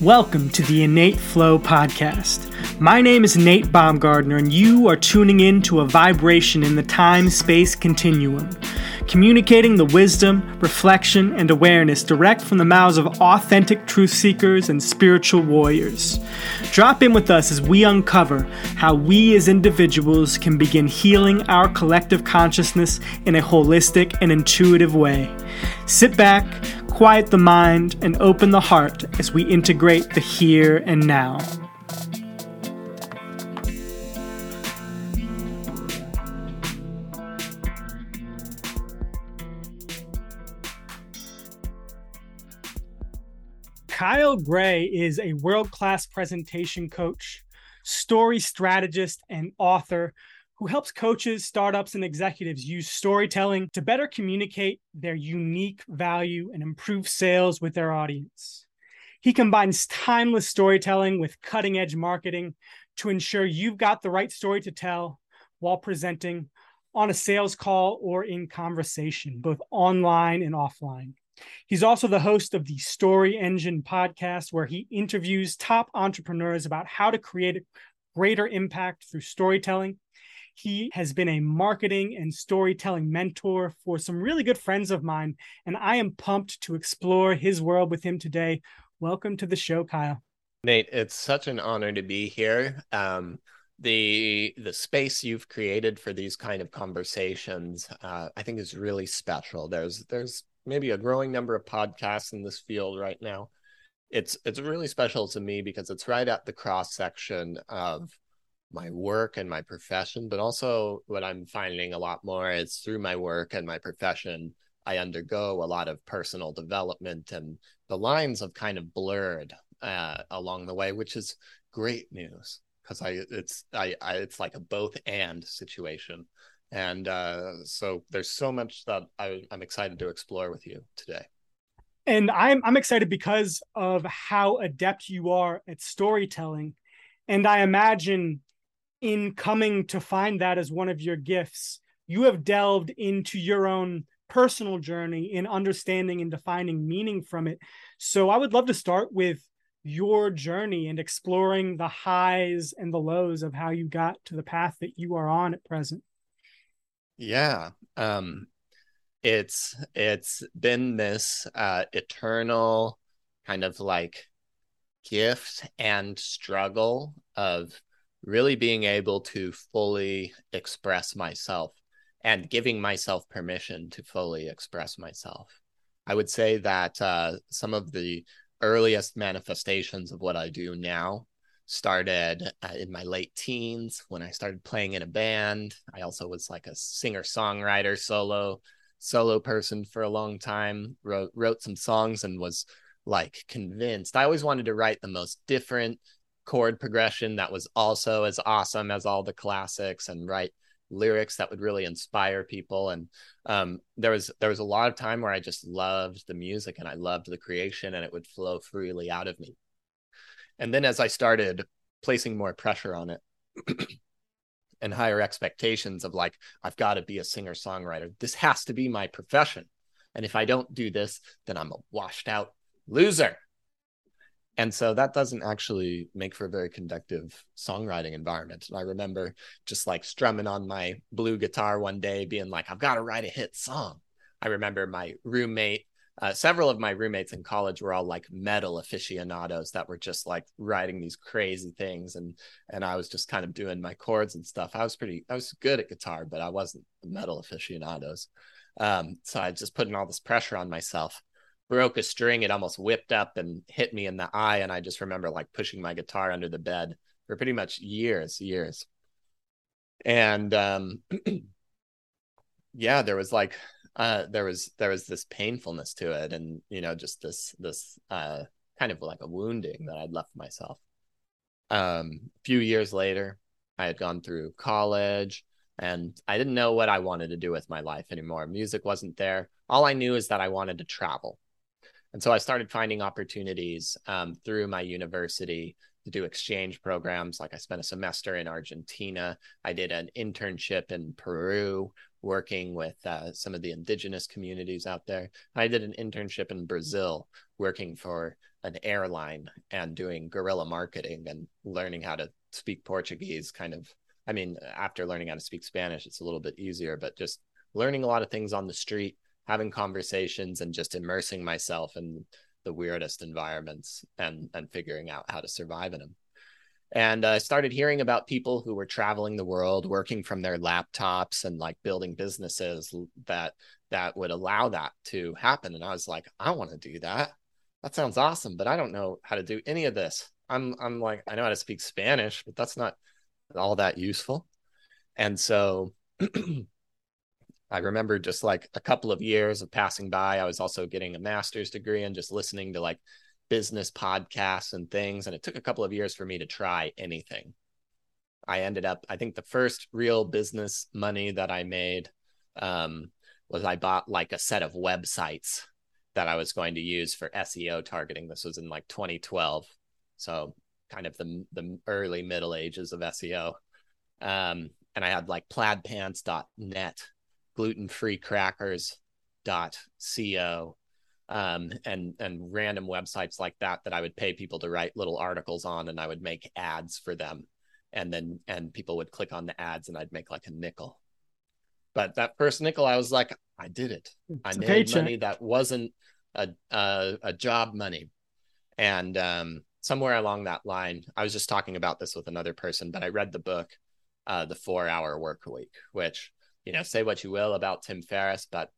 Welcome to the Innate Flow Podcast. My name is Nate Baumgardner, and you are tuning in to a vibration in the time space continuum, communicating the wisdom, reflection, and awareness direct from the mouths of authentic truth seekers and spiritual warriors. Drop in with us as we uncover how we as individuals can begin healing our collective consciousness in a holistic and intuitive way. Sit back quiet the mind, and open the heart as we integrate the here and now. Kyle Gray is a world class presentation coach, story strategist, and author who helps coaches, startups, and executives use storytelling to better communicate their unique value and improve sales with their audience. He combines timeless storytelling with cutting edge marketing to ensure you've got the right story to tell while presenting on a sales call or in conversation, both online and offline. He's also the host of the Story Engine podcast, where he interviews top entrepreneurs about how to create greater impact through storytelling he has been a marketing and storytelling mentor for some really good friends of mine, and I am pumped to explore his world with him today. Welcome to the show, Kyle. Nate, it's such an honor to be here. Um, the the space you've created for these kind of conversations, uh, I think, is really special. There's there's maybe a growing number of podcasts in this field right now. It's it's really special to me because it's right at the cross section of my work and my profession, but also what I'm finding a lot more is through my work and my profession, I undergo a lot of personal development, and the lines have kind of blurred uh, along the way, which is great news because I it's I, I it's like a both and situation, and uh, so there's so much that I, I'm excited to explore with you today. And I'm I'm excited because of how adept you are at storytelling, and I imagine in coming to find that as one of your gifts, you have delved into your own personal journey in understanding and defining meaning from it. So I would love to start with your journey and exploring the highs and the lows of how you got to the path that you are on at present. Yeah. Um it's it's been this uh eternal kind of like gift and struggle of really being able to fully express myself and giving myself permission to fully express myself. I would say that uh, some of the earliest manifestations of what I do now started uh, in my late teens when I started playing in a band. I also was like a singer songwriter, solo solo person for a long time. wrote wrote some songs and was like convinced. I always wanted to write the most different, chord progression that was also as awesome as all the classics and write lyrics that would really inspire people. And um, there was there was a lot of time where i just loved the music and i loved the creation and it would flow freely out of me. And then as i started placing more pressure on it and higher expectations of like i've got to be a singer songwriter this has to be my profession. And if i don't do this then i'm a washed out loser and so that doesn't actually make for a very conductive songwriting environment. And i remember just like strumming on my blue guitar one day being like i've got to write a hit song. I remember my roommate uh, several of my roommates in college were all like metal aficionados that were just like writing these crazy things. And and i was just kind of doing my chords and stuff. I was pretty i was good at guitar but i wasn't metal aficionados. Um, so i was just putting all this pressure on myself broke a string. It almost whipped up and hit me in the eye. And I just remember like pushing my guitar under the bed for pretty much years, years. And um, yeah, there was like uh, there was there was this painfulness to it, and you know, just this this uh, kind of like a wounding that I'd left myself. Um, a few years later, I had gone through college and I didn't know what I wanted to do with my life anymore. Music wasn't there. All I knew is that I wanted to travel. And so I started finding opportunities um, through my university to do exchange programs. Like I spent a semester in Argentina. I did an internship in Peru, working with uh, some of the indigenous communities out there. I did an internship in Brazil, working for an airline and doing guerrilla marketing and learning how to speak Portuguese kind of I mean after learning how to speak Spanish it's a little bit easier but just learning a lot of things on the street having conversations and just immersing myself in the weirdest environments and and figuring out how to survive in them. And I started hearing about people who were traveling the world working from their laptops and like building businesses that that would allow that to happen. And I was like I want to do that. That sounds awesome but I don't know how to do any of this. I'm I'm like I know how to speak Spanish but that's not all that useful. And so I remember just like a couple of years of passing by I was also getting a master's degree and just listening to like business podcasts and things. And it took a couple of years for me to try anything. I ended up, I think the first real business money that I made um, was I bought like a set of websites that I was going to use for SEO targeting. This was in like 2012. So kind of the, the early middle ages of SEO. Um, and I had like plaidpants.net, gluten free crackers.co, um, and and random websites like that that I would pay people to write little articles on, and I would make ads for them, and then and people would click on the ads, and I'd make like a nickel. But that first nickel, I was like, I did it. It's I made paycheck. money that wasn't a, a a job money, and um, somewhere along that line, I was just talking about this with another person, but I read the book, uh, The Four Hour Work Week, which you know, say what you will about Tim Ferriss, but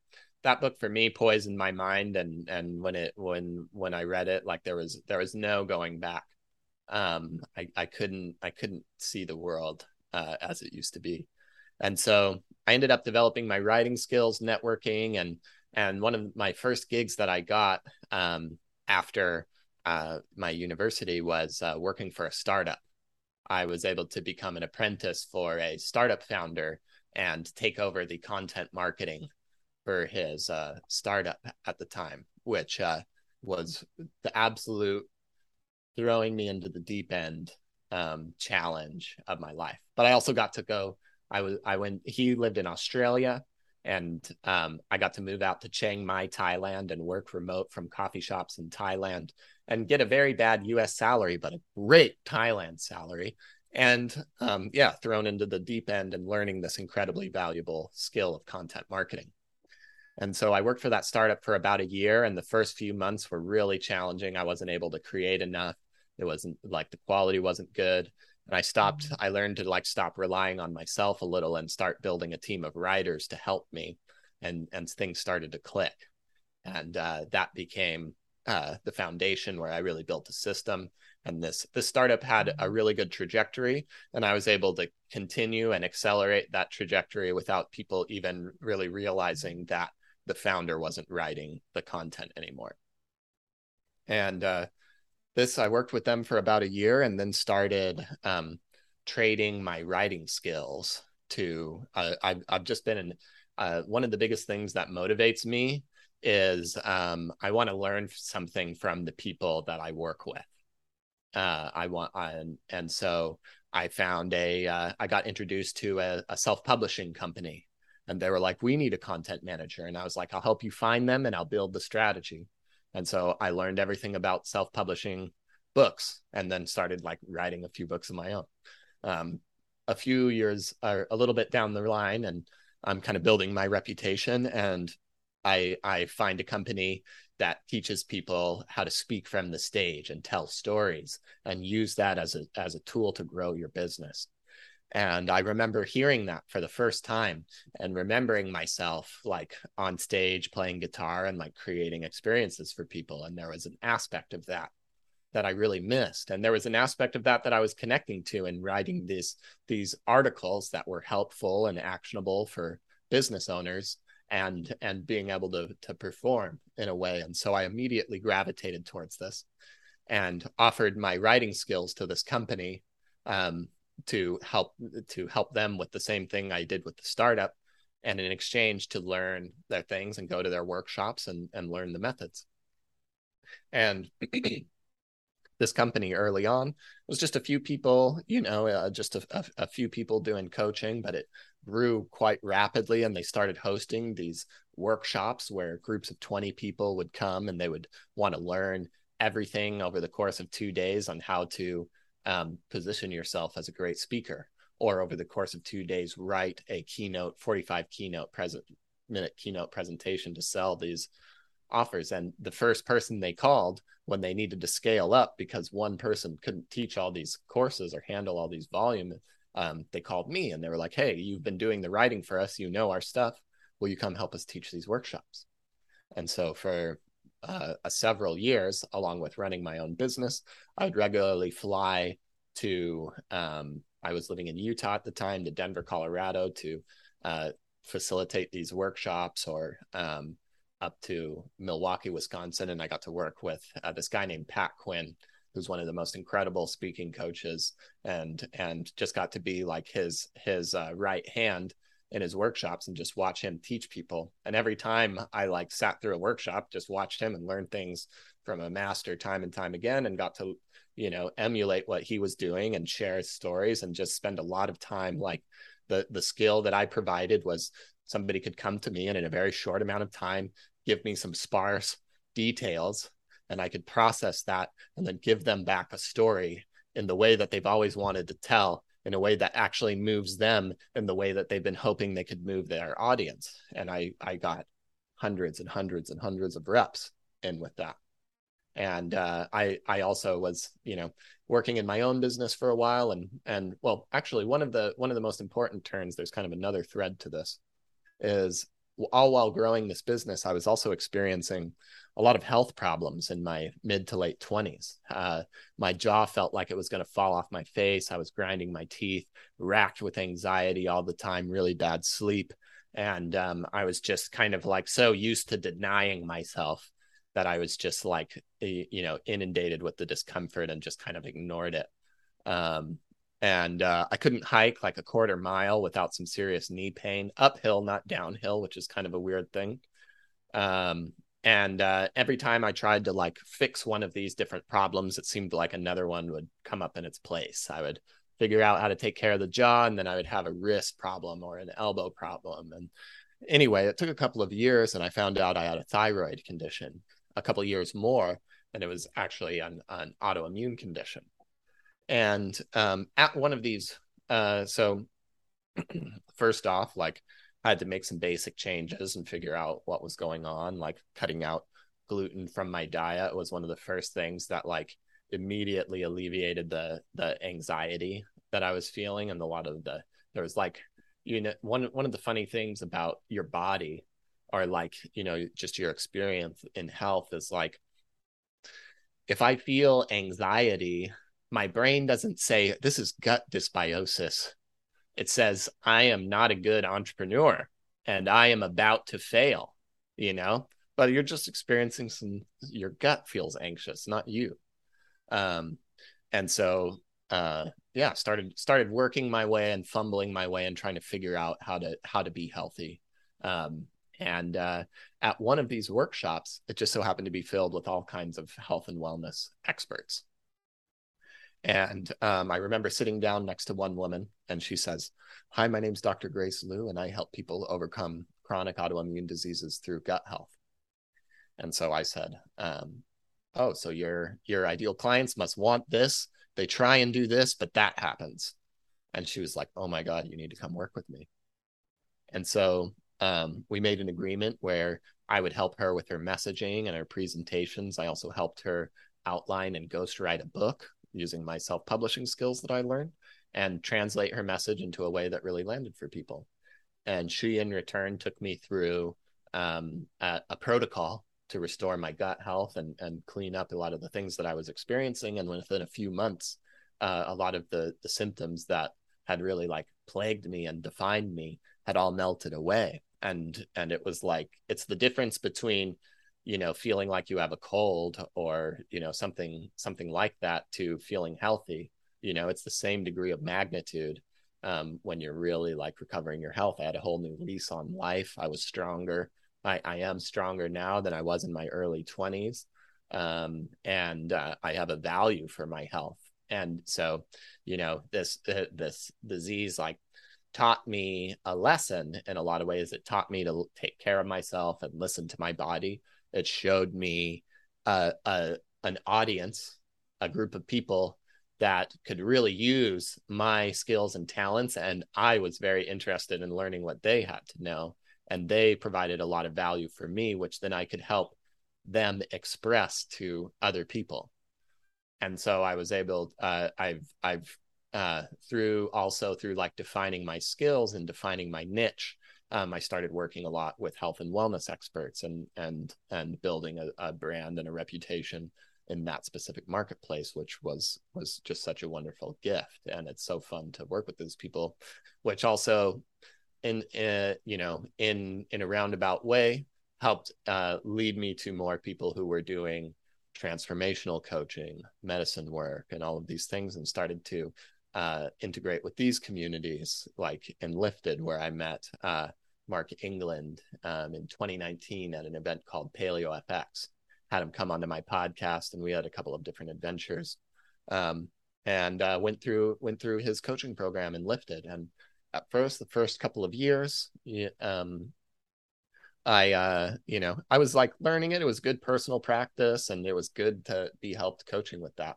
that book for me poisoned my mind. And and when it when when I read it like there was there was no going back. Um I I couldn't I couldn't see the world uh, as it used to be. And so I ended up developing my writing skills networking and and one of my first gigs that I got um after uh, my university was uh, working for a startup. I was able to become an apprentice for a startup founder and take over the content marketing for his uh, startup at the time, which uh, was the absolute throwing me into the deep end um, challenge of my life. But I also got to go. I was I went. He lived in Australia, and um, I got to move out to Chiang Mai, Thailand, and work remote from coffee shops in Thailand, and get a very bad U.S. salary, but a great Thailand salary. And um, yeah, thrown into the deep end and learning this incredibly valuable skill of content marketing. And so I worked for that startup for about a year, and the first few months were really challenging. I wasn't able to create enough. It wasn't like the quality wasn't good. And I stopped, mm-hmm. I learned to like stop relying on myself a little and start building a team of writers to help me. And and things started to click. And uh, that became uh, the foundation where I really built a system. And this this startup had a really good trajectory, and I was able to continue and accelerate that trajectory without people even really realizing that the founder wasn't writing the content anymore. And uh, this, I worked with them for about a year and then started um, trading my writing skills to, uh, I've, I've just been in, uh, one of the biggest things that motivates me is um, I want to learn something from the people that I work with. Uh, I want, and, and so I found a, uh, I got introduced to a, a self publishing company. And they were like we need a content manager. And i was like i'll help you find them and i'll build the strategy. And so i learned everything about self-publishing books and then started like writing a few books of my own. Um, a few years or a little bit down the line and i'm kind of building my reputation and i i find a company that teaches people how to speak from the stage and tell stories and use that as a as a tool to grow your business and I remember hearing that for the first time and remembering myself like on stage playing guitar and like creating experiences for people. And there was an aspect of that that I really missed. And there was an aspect of that that I was connecting to in writing these these articles that were helpful and actionable for business owners and and being able to to perform in a way. And so I immediately gravitated towards this and offered my writing skills to this company um, to help to help them with the same thing I did with the startup and in exchange to learn their things and go to their workshops and and learn the methods. And this company early on was just a few people, you know, uh, just a, a, a, few people doing coaching, but it grew quite rapidly and they started hosting these workshops where groups of 20 people would come and they would want to learn everything over the course of two days on how to um, position yourself as a great speaker or over the course of two days write a keynote 45 keynote present minute keynote presentation to sell these offers. And the first person they called when they needed to scale up because one person couldn't teach all these courses or handle all these volume um, they called me and they were like hey you've been doing the writing for us. You know our stuff. Will you come help us teach these workshops? And so for uh, several years along with running my own business i'd regularly fly to um, i was living in utah at the time to denver colorado to uh, facilitate these workshops or um, up to Milwaukee, Wisconsin, and I got to work with uh, this guy named Pat Quinn, who's one of the most incredible speaking coaches, and and just got to be like his his uh, right hand in his workshops and just watch him teach people. And every time I like sat through a workshop, just watched him and learned things from a master time and time again, and got to you know emulate what he was doing and share his stories and just spend a lot of time like the the skill that I provided was somebody could come to me and in a very short amount of time give me some sparse details and I could process that and then give them back a story in the way that they've always wanted to tell in a way that actually moves them in the way that they've been hoping they could move their audience. And i i got hundreds and hundreds and hundreds of reps in with that. And uh, i i also was you know working in my own business for a while. And and well actually one of the one of the most important turns there's kind of another thread to this is all while growing this business, I was also experiencing a lot of health problems in my mid to late 20s. Uh, my jaw felt like it was going to fall off my face. I was grinding my teeth, racked with anxiety all the time, really bad sleep. And um, I was just kind of like so used to denying myself that I was just like, you know, inundated with the discomfort and just kind of ignored it. Um, and uh, I couldn't hike like a quarter mile without some serious knee pain uphill, not downhill, which is kind of a weird thing. Um, and uh, every time I tried to like fix one of these different problems, it seemed like another one would come up in its place. I would figure out how to take care of the jaw, and then I would have a wrist problem or an elbow problem. And anyway, it took a couple of years, and I found out I had a thyroid condition. A couple years more, and it was actually an, an autoimmune condition and um, at one of these uh, so first off like i had to make some basic changes and figure out what was going on like cutting out gluten from my diet was one of the first things that like immediately alleviated the the anxiety that i was feeling and a lot of the there was like you know one one of the funny things about your body or like you know just your experience in health is like if i feel anxiety my brain doesn't say this is gut dysbiosis. It says I am not a good entrepreneur and I am about to fail, you know, but you're just experiencing some, your gut feels anxious, not you. Um, and so, uh, yeah, started, started working my way and fumbling my way and trying to figure out how to, how to be healthy. Um, and uh, at one of these workshops, it just so happened to be filled with all kinds of health and wellness experts. And um, I remember sitting down next to one woman, and she says, Hi, my name's Dr. Grace Liu, and I help people overcome chronic autoimmune diseases through gut health. And so I said, um, Oh, so your your ideal clients must want this. They try and do this, but that happens. And she was like, Oh my God, you need to come work with me. And so um, we made an agreement where I would help her with her messaging and her presentations. I also helped her outline and ghostwrite a book using my self publishing skills that I learned and translate her message into a way that really landed for people. And she, in return, took me through um, a, a, protocol to restore my gut health and, and clean up a lot of the things that I was experiencing. And within a few months, uh, a lot of the, the symptoms that had really like plagued me and defined me had all melted away. And and it was like it's the difference between you know feeling like you have a cold or you know something something like that to feeling healthy you know it's the same degree of magnitude um, when you're really like recovering your health. I had a whole new lease on life. I was stronger. I, I am stronger now than i was in my early 20s um, and uh, i have a value for my health. And so you know this uh, this disease like taught me a lesson in a lot of ways. It taught me to take care of myself and listen to my body. It showed me uh, a, an audience, a group of people that could really use my skills and talents. And I was very interested in learning what they had to know. And they provided a lot of value for me, which then I could help them express to other people. And so I was able, uh, I've, I've, uh, through also through like defining my skills and defining my niche, um, I started working a lot with health and wellness experts and and and building a, a brand and a reputation in that specific marketplace which was was just such a wonderful gift. And it's so fun to work with those people which also in uh, you know in in a roundabout way helped uh, lead me to more people who were doing transformational coaching medicine work and all of these things and started to uh, integrate with these communities like enlifted where i met uh, mark england um, in 2019 at an event called paleo fx had him come onto my podcast, and we had a couple of different adventures. Um, and uh, went through went through his coaching program enlifted. And at first, the first couple of years, um, I uh, you know I was like learning it. It was good personal practice, and it was good to be helped coaching with that.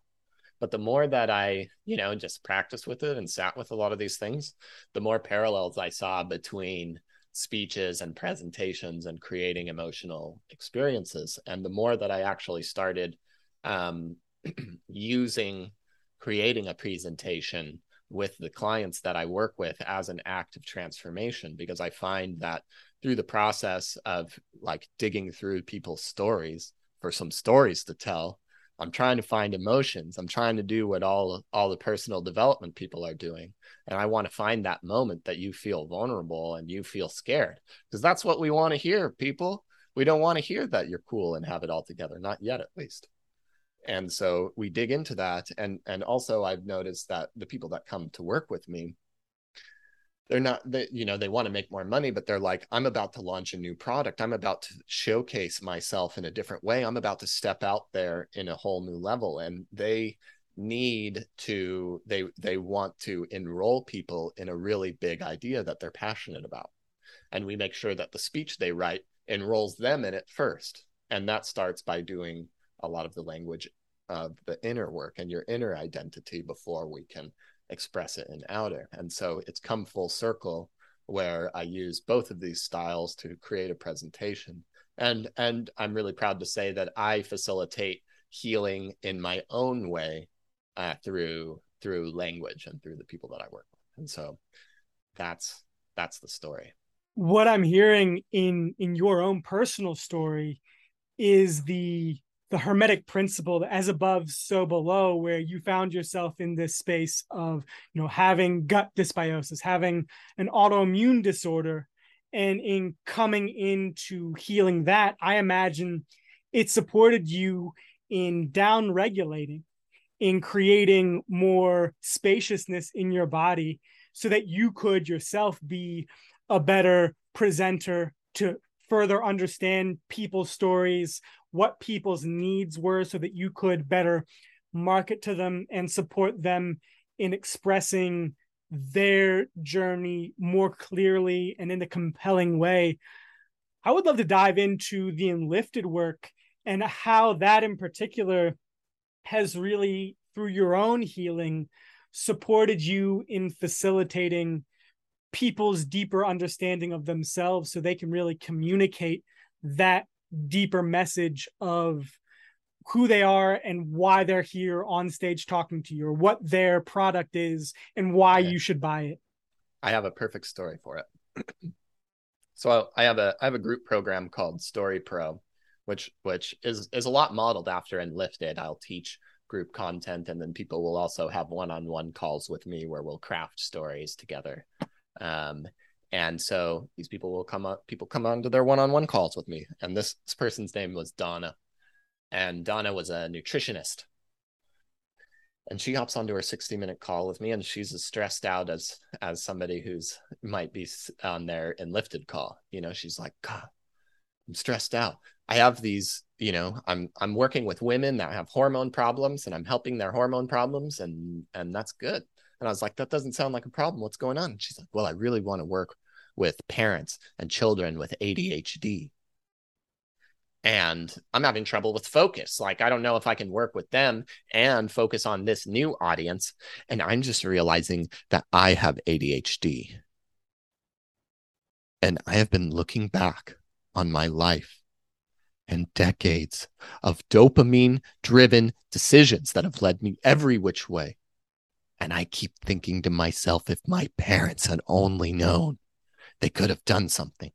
But the more that I you know just practiced with it and sat with a lot of these things, the more parallels I saw between speeches and presentations and creating emotional experiences. And the more that I actually started um, using creating a presentation with the clients that I work with as an act of transformation, because I find that through the process of like digging through people's stories for some stories to tell, I'm trying to find emotions. I'm trying to do what all all the personal development people are doing. And I want to find that moment that you feel vulnerable and you feel scared because that's what we want to hear, people. We don't want to hear that you're cool and have it all together, not yet at least. And so we dig into that and and also I've noticed that the people that come to work with me they're not they you know they want to make more money but they're like i'm about to launch a new product. I'm about to showcase myself in a different way. I'm about to step out there in a whole new level. And they need to they they want to enroll people in a really big idea that they're passionate about. And we make sure that the speech they write enrolls them in it first. And that starts by doing a lot of the language of the inner work and your inner identity before we can express it in outer. And so it's come full circle where I use both of these styles to create a presentation. And and I'm really proud to say that I facilitate healing in my own way uh, through through language and through the people that I work with. And so that's that's the story. What I'm hearing in in your own personal story is the the hermetic principle that as above so below where you found yourself in this space of you know having gut dysbiosis having an autoimmune disorder and in coming into healing that i imagine it supported you in down regulating in creating more spaciousness in your body so that you could yourself be a better presenter to further understand people's stories what people's needs were so that you could better market to them and support them in expressing their journey more clearly and in a compelling way. I would love to dive into the enlifted work and how that in particular has really, through your own healing, supported you in facilitating people's deeper understanding of themselves so they can really communicate that deeper message of who they are and why they're here on stage talking to you or what their product is and why you should buy it. I have a perfect story for it. So i have a i have a group program called story pro which which is is a lot modeled after enlifted i'll teach group content and then people will also have one-on-one calls with me where we'll craft stories together um, and so these people will come up, people come on to their one on one calls with me. And this, this person's name was Donna. And Donna was a nutritionist. And she hops onto her 60 minute call with me, and she's as stressed out as as somebody who's might be on their enlifted call. You know, she's like, God, I'm stressed out. I have these, you know, I'm I'm working with women that have hormone problems and I'm helping their hormone problems and and that's good. And I was like, that doesn't sound like a problem. What's going on? She's like, well, I really want to work with parents and children with ADHD. And I'm having trouble with focus. Like, I don't know if I can work with them and focus on this new audience. And I'm just realizing that I have ADHD. And I have been looking back on my life and decades of dopamine driven decisions that have led me every which way. And I keep thinking to myself, if my parents had only known, they could have done something.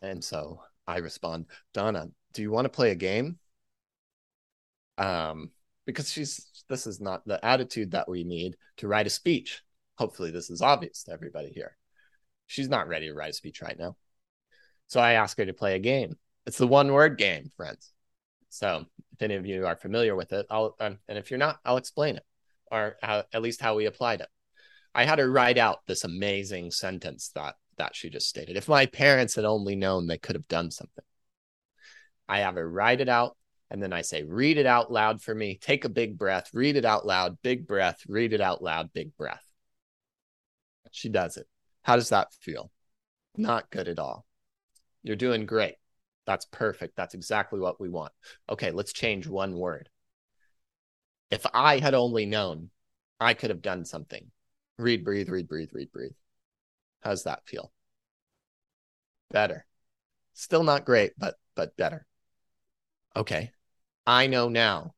And so I respond, Donna, do you want to play a game? Um, because she's this is not the attitude that we need to write a speech. Hopefully, this is obvious to everybody here. She's not ready to write a speech right now. So I ask her to play a game. It's the one word game, friends. So if any of you are familiar with it, I'll um, and if you're not, I'll explain it, or how, at least how we applied it. I had her write out this amazing sentence that that she just stated. If my parents had only known, they could have done something. I have her write it out, and then I say, read it out loud for me. Take a big breath, read it out loud, big breath, read it out loud, big breath. She does it. How does that feel? Not good at all. You're doing great. That's perfect. That's exactly what we want. Okay, let's change one word. If I had only known, I could have done something. Read, breathe, read, breathe, read, breathe. How's that feel? Better. Still not great, but but better. Okay. I know now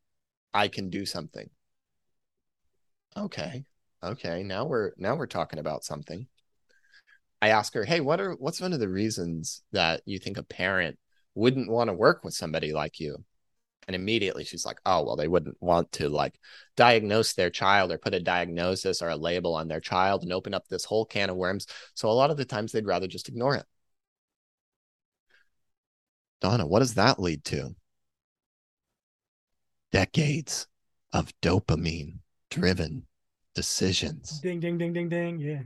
I can do something. Okay. Okay. Now we're now we're talking about something. I ask her, "Hey, what are what's one of the reasons that you think a parent wouldn't want to work with somebody like you?" And immediately she's like, "Oh, well, they wouldn't want to like diagnose their child or put a diagnosis or a label on their child and open up this whole can of worms. So a lot of the times they'd rather just ignore it." Donna, what does that lead to? Decades of dopamine driven decisions. Ding, ding, ding, ding, ding. Yeah.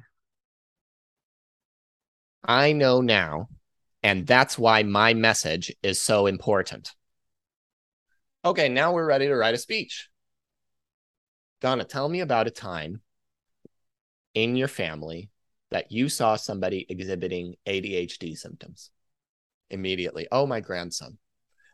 I know now, and that's why my message is so important. Okay, now we're ready to write a speech. Donna, tell me about a time in your family that you saw somebody exhibiting ADHD symptoms immediately. Oh, my grandson.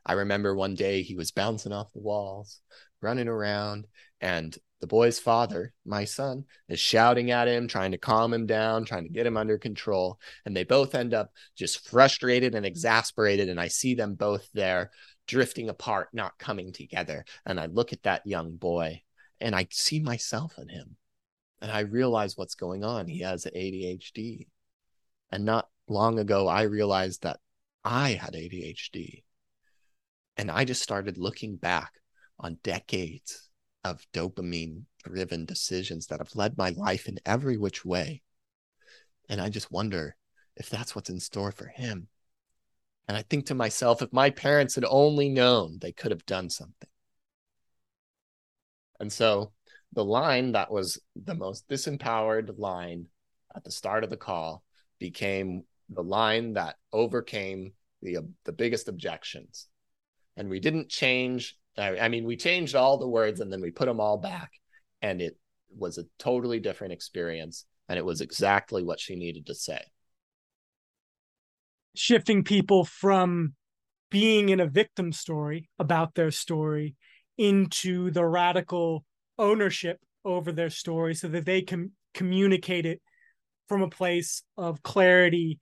I remember one day he was bouncing off the walls, running around, and the boy's father, my son, is shouting at him, trying to calm him down, trying to get him under control. And they both end up just frustrated and exasperated. And I see them both there drifting apart, not coming together. And I look at that young boy and I see myself in him. And I realize what's going on. He has ADHD. And not long ago, I realized that I had ADHD. And I just started looking back on decades of dopamine driven decisions that have led my life in every which way. And I just wonder if that's what's in store for him. And I think to myself, if my parents had only known, they could have done something. And so the line that was the most disempowered line at the start of the call became the line that overcame the, the biggest objections. And we didn't change I mean, we changed all the words and then we put them all back, and it was a totally different experience. And it was exactly what she needed to say. Shifting people from being in a victim story about their story into the radical ownership over their story so that they can communicate it from a place of clarity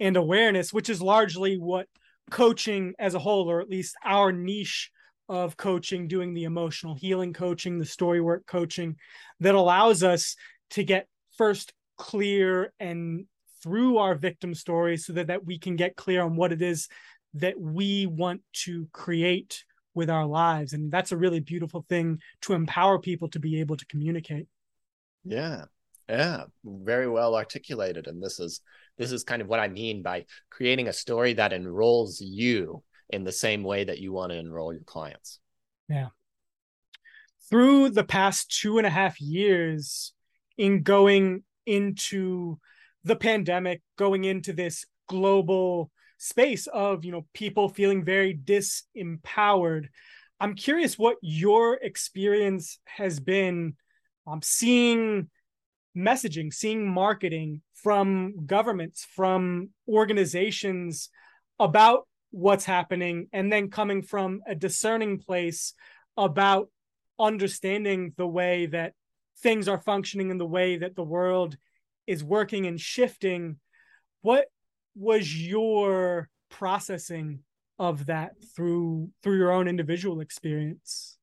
and awareness, which is largely what coaching as a whole, or at least our niche of coaching, doing the emotional healing coaching, the story work coaching that allows us to get first clear and through our victim stories so that, that we can get clear on what it is that we want to create with our lives. And that's a really beautiful thing to empower people to be able to communicate. Yeah. Yeah. Very well articulated. And this is this is kind of what I mean by creating a story that enrolls you in the same way that you want to enroll your clients. Yeah. Through the past two and a half years, in going into the pandemic, going into this global space of you know people feeling very disempowered i'm curious what your experience has been um, seeing messaging, seeing marketing from governments, from organizations about what's happening, and then coming from a discerning place about understanding the way that things are functioning and the way that the world is working and shifting. What was your processing of that through through your own individual experience?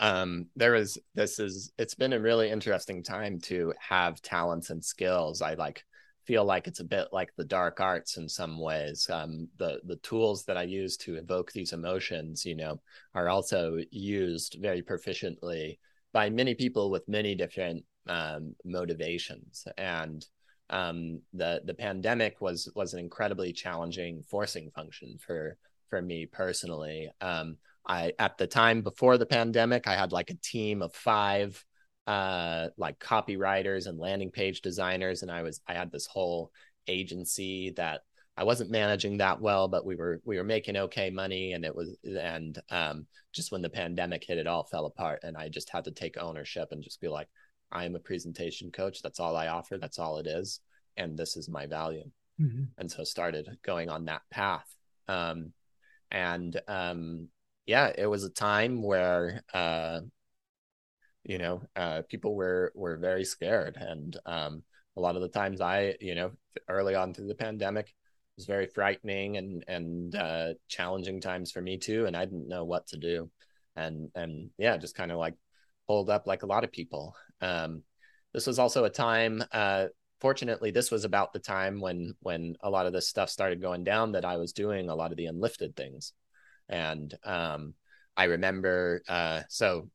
um there is this is it's been a really interesting time to have talents and skills i like feel like it's a bit like the dark arts in some ways. Um the the tools that i use to evoke these emotions you know are also used very proficiently by many people with many different um motivations. And um the the pandemic was was an incredibly challenging forcing function for for me personally. Um I at the time before the pandemic, I had like a team of five uh like copywriters and landing page designers and I was I had this whole agency that I wasn't managing that well, but we were we were making okay money and it was and um just when the pandemic hit it all fell apart and I just had to take ownership and just be like I am a presentation coach, that's all I offer, that's all it is and this is my value. Mm-hmm. And so started going on that path. Um and um yeah, it was a time where uh, you know uh, people were were very scared, and um, a lot of the times I, you know, early on through the pandemic, was very frightening and and uh, challenging times for me too, and I didn't know what to do, and and yeah, just kind of like pulled up like a lot of people. Um, this was also a time. Uh, fortunately, this was about the time when when a lot of this stuff started going down that I was doing a lot of the Enlifted things and um, I remember, uh, so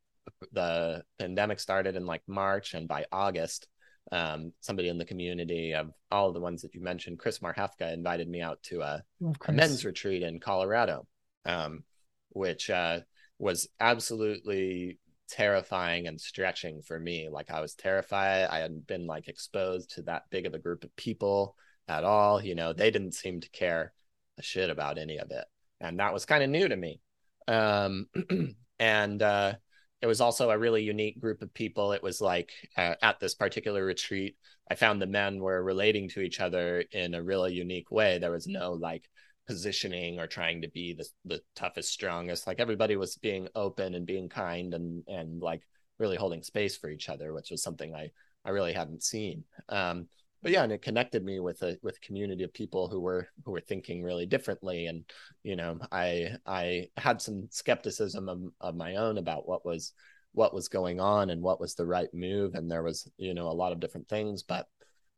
the pandemic started in like March, and by August, um, somebody in the community of all of the ones that you mentioned, Chris Marhefka, invited me out to a, a men's retreat in Colorado, um, which uh, was absolutely terrifying and stretching for me. Like I was terrified. I hadn't been like exposed to that big of a group of people at all. You know, they didn't seem to care a shit about any of it and that was kind of new to me. Um, and uh, it was also a really unique group of people. It was like uh, at this particular retreat, I found the men were relating to each other in a really unique way. There was no like positioning or trying to be the the toughest, strongest. Like everybody was being open and being kind and and like really holding space for each other, which was something I I really hadn't seen. Um, but yeah, and it connected me with a with a community of people who were who were thinking really differently. And you know, I I had some skepticism of, of my own about what was what was going on and what was the right move. And there was you know a lot of different things, but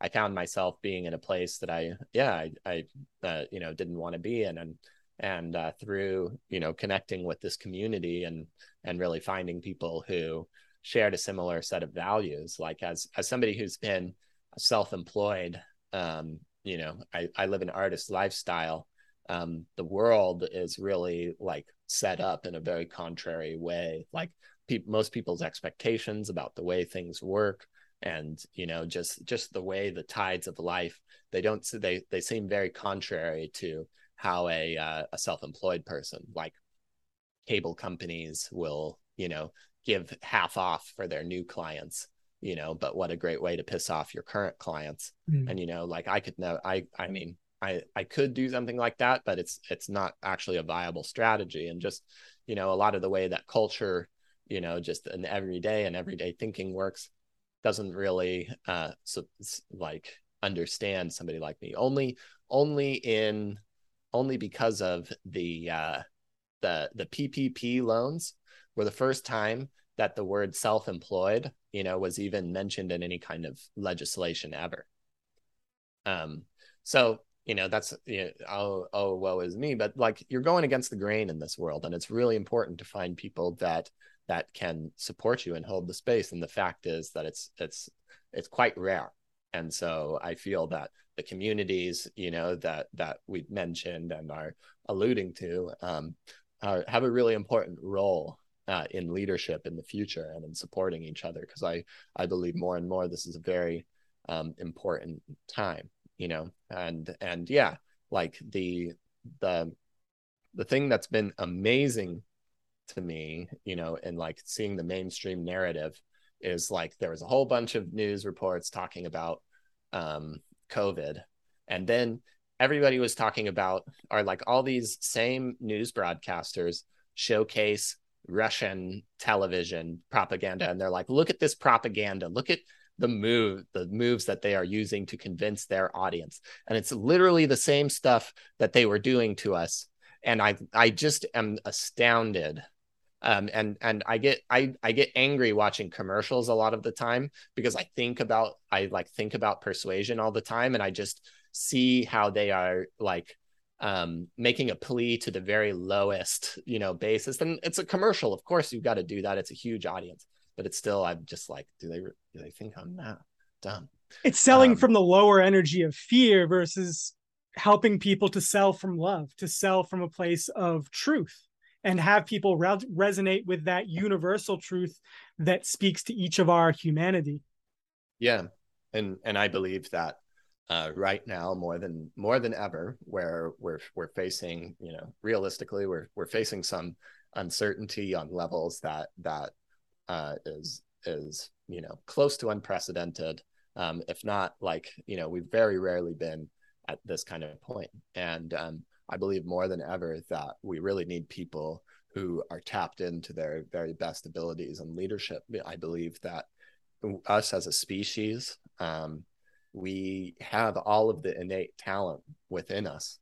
I found myself being in a place that I yeah I I uh, you know didn't want to be in and and uh, through you know connecting with this community and and really finding people who shared a similar set of values like as as somebody who's been self-employed um, you know I, I live an artist lifestyle. Um, the world is really like set up in a very contrary way. Like pe- most people's expectations about the way things work and you know just just the way the tides of life they don't they they seem very contrary to how a uh, a self-employed person like cable companies will you know give half off for their new clients you know but what a great way to piss off your current clients. Mm. and you know like i could know i i mean i i could do something like that but it's it's not actually a viable strategy. And just you know a lot of the way that culture you know just an everyday and everyday thinking works doesn't really uh so like understand somebody like me. Only only in only because of the uh the the ppp loans were the first time that the word self-employed you know was even mentioned in any kind of legislation ever. Um so you know that's you know, oh oh woe is me but like you're going against the grain in this world and it's really important to find people that that can support you and hold the space and the fact is that it's it's it's quite rare. And so i feel that the communities you know that that we've mentioned and are alluding to um, are, have a really important role uh, in leadership in the future and in supporting each other because I I believe more and more this is a very um, important time you know? And and yeah like the the the thing that's been amazing to me you know and like seeing the mainstream narrative is like there was a whole bunch of news reports talking about um, COVID, and then everybody was talking about are like all these same news broadcasters showcase Russian television propaganda, and they're like, look at this propaganda, look at the move the moves that they are using to convince their audience. And it's literally the same stuff that they were doing to us. And i i just am astounded. Um, and and I get I I get angry watching commercials a lot of the time because I think about I like think about persuasion all the time. And I just see how they are like um, making a plea to the very lowest you know basis and it's a commercial. Of course you've got to do that. It's a huge audience. But it's still I'm just like do they do they think I'm that dumb? It's selling um, from the lower energy of fear versus helping people to sell from love to sell from a place of truth and have people re- resonate with that universal truth that speaks to each of our humanity. Yeah. And and i believe that uh, right now more than more than ever where we're we're facing you know realistically we're we're facing some uncertainty on levels that that uh, is is you know close to unprecedented um, if not like you know we've very rarely been at this kind of point and um, I believe more than ever that we really need people who are tapped into their very best abilities and leadership. I believe that us as a species, um, we have all of the innate talent within us.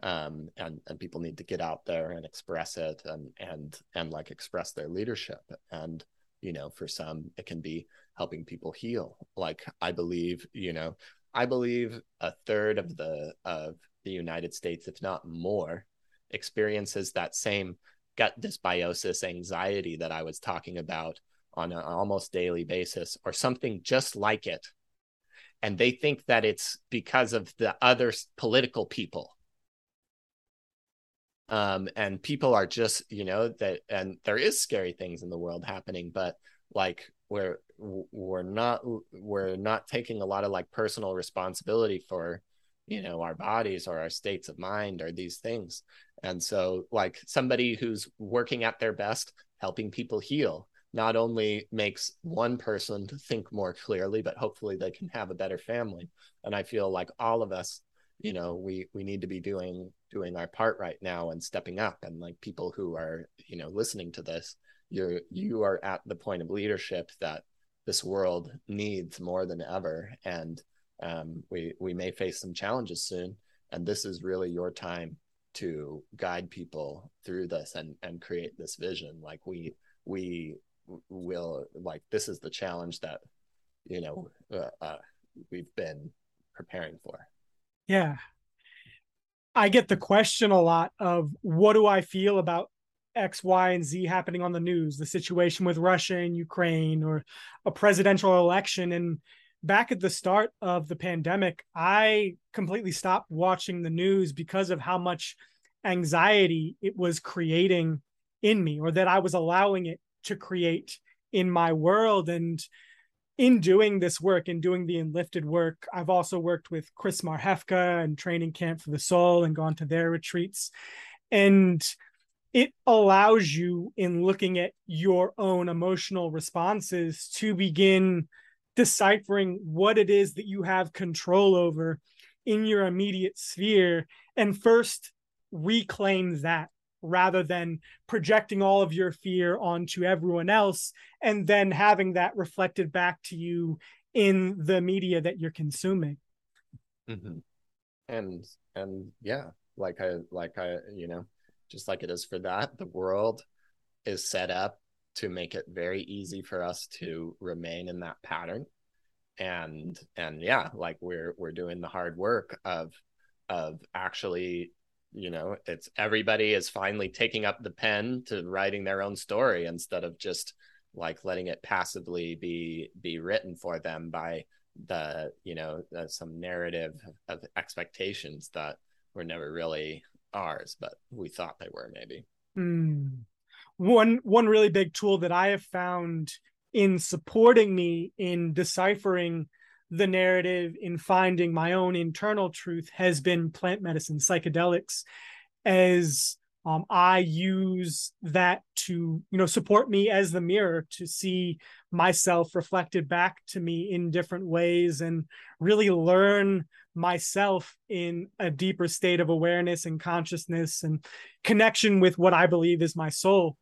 Um, and and people need to get out there and express it and and and like express their leadership and you know for some it can be helping people heal like i believe you know i believe a third of the of the United States, if not more, experiences that same gut dysbiosis anxiety that I was talking about on an almost daily basis, or something just like it. And they think that it's because of the other political people. Um, and people are just, you know, that, and there is scary things in the world happening, but like we're we're not we're not taking a lot of like personal responsibility for you know our bodies or our states of mind or these things and so like somebody who's working at their best helping people heal not only makes one person to think more clearly but hopefully they can have a better family. And i feel like all of us you know we we need to be doing doing our part right now and stepping up. And like people who are you know listening to this you're you are at the point of leadership that this world needs more than ever. And um, we we may face some challenges soon, and this is really your time to guide people through this and and create this vision. Like we we will like this is the challenge that you know uh, uh, we've been preparing for. Yeah. I get the question a lot of what do I feel about X, Y, and Z happening on the news, the situation with Russia and Ukraine, or a presidential election. And back at the start of the pandemic, I completely stopped watching the news because of how much anxiety it was creating in me, or that I was allowing it to create in my world. And in doing this work and doing the enlifted work, I've also worked with Chris Marhefka and Training Camp for the Soul and gone to their retreats. And it allows you in looking at your own emotional responses to begin deciphering what it is that you have control over in your immediate sphere and first reclaim that rather than projecting all of your fear onto everyone else and then having that reflected back to you in the media that you're consuming mm-hmm. and and yeah like i like i you know just like it is for that the world is set up to make it very easy for us to remain in that pattern and and yeah like we're we're doing the hard work of of actually you know it's everybody is finally taking up the pen to writing their own story instead of just like letting it passively be be written for them by the you know uh, some narrative of expectations that were never really ours but we thought they were maybe. Mm one one really big tool that I have found in supporting me in deciphering the narrative in finding my own internal truth has been plant medicine psychedelics as um, I use that to, you know, support me as the mirror to see myself reflected back to me in different ways and really learn myself in a deeper state of awareness and consciousness and connection with what I believe is my soul.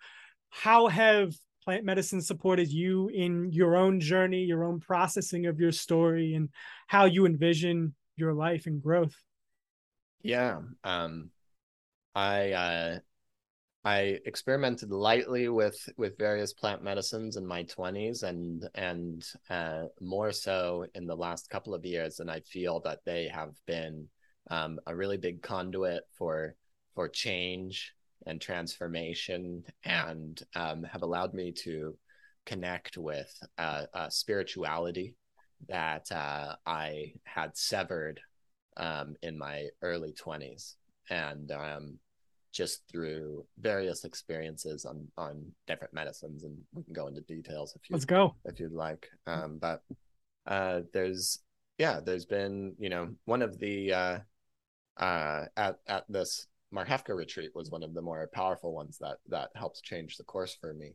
How have plant medicine supported you in your own journey, your own processing of your story, and how you envision your life and growth? Yeah. Um, I uh, I experimented lightly with with various plant medicines in my 20s and and uh, more so in the last couple of years and I feel that they have been um, a really big conduit for for change and transformation and um, have allowed me to connect with uh, spirituality that uh, I had severed um, in my early 20s and um, just through various experiences on on different medicines and we can go into details if you let's go. if you'd like. Um, but uh, there's yeah there's been you know one of the uh, uh, at at this Marhefka retreat was one of the more powerful ones that that helps change the course for me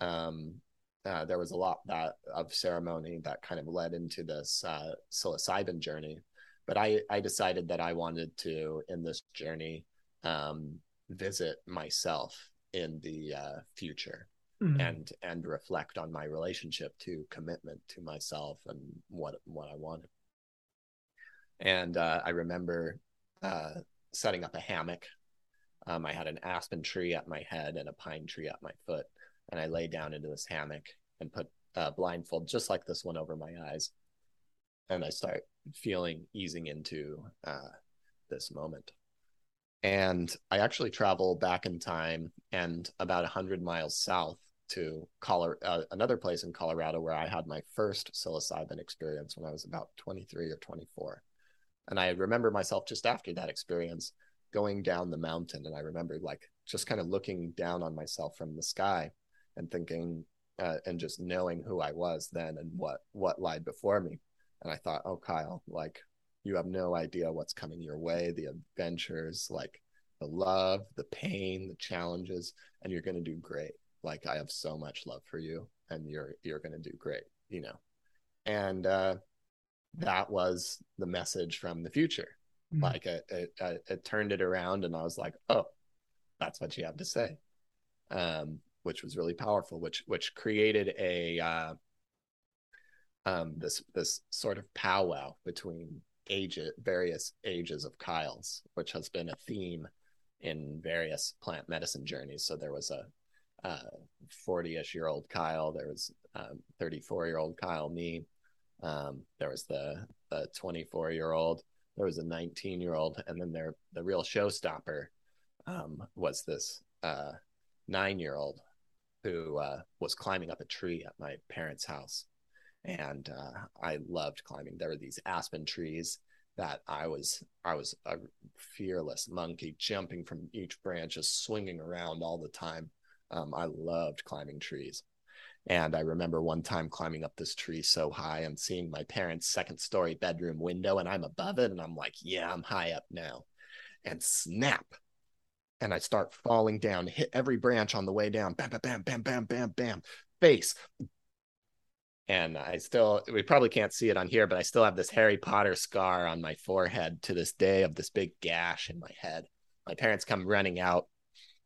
um, uh, there was a lot that of ceremony that kind of led into this uh, psilocybin journey but I I decided that I wanted to in this journey um, visit myself in the uh, future mm-hmm. and and reflect on my relationship to commitment to myself and what what I wanted. And uh, I remember uh, setting up a hammock. Um, I had an aspen tree at my head and a pine tree at my foot, and I lay down into this hammock and put a blindfold just like this one over my eyes and I start feeling easing into uh, this moment. And I actually travel back in time and about 100 miles south to Colorado, uh, another place in Colorado where I had my first psilocybin experience when I was about 23 or 24. And I remember myself just after that experience going down the mountain. And I remember like just kind of looking down on myself from the sky and thinking, uh, and just knowing who I was then and what what lied before me. And I thought, oh, Kyle, like you have no idea what's coming your way, the adventures, like the love, the pain, the challenges, and you're going to do great. Like I have so much love for you and you're you're going to do great, you know. And uh that was the message from the future. Mm-hmm. Like it, it, it, it turned it around and I was like, "Oh, that's what you have to say." Um which was really powerful, which which created a uh um, this this sort of powwow between age various ages of Kyles, which has been a theme in various plant medicine journeys. So there was a 40-ish year old Kyle, there was 34 year old Kyle me, um, there was the the 24 year old, there was a 19 year old, and then there the real showstopper um, was this uh, nine year old who uh, was climbing up a tree at my parents' house and uh, I loved climbing. There were these aspen trees that I was I was a fearless monkey, jumping from each branch, just swinging around all the time. Um, I loved climbing trees. And I remember one time climbing up this tree so high and seeing my parents' second story bedroom window, and I'm above it, and I'm like, yeah, I'm high up now. And snap. And I start falling down, hit every branch on the way down, bam, bam, bam, bam, bam, bam, bam, face, and I still we probably can't see it on here, but I still have this Harry Potter scar on my forehead to this day of this big gash in my head. My parents come running out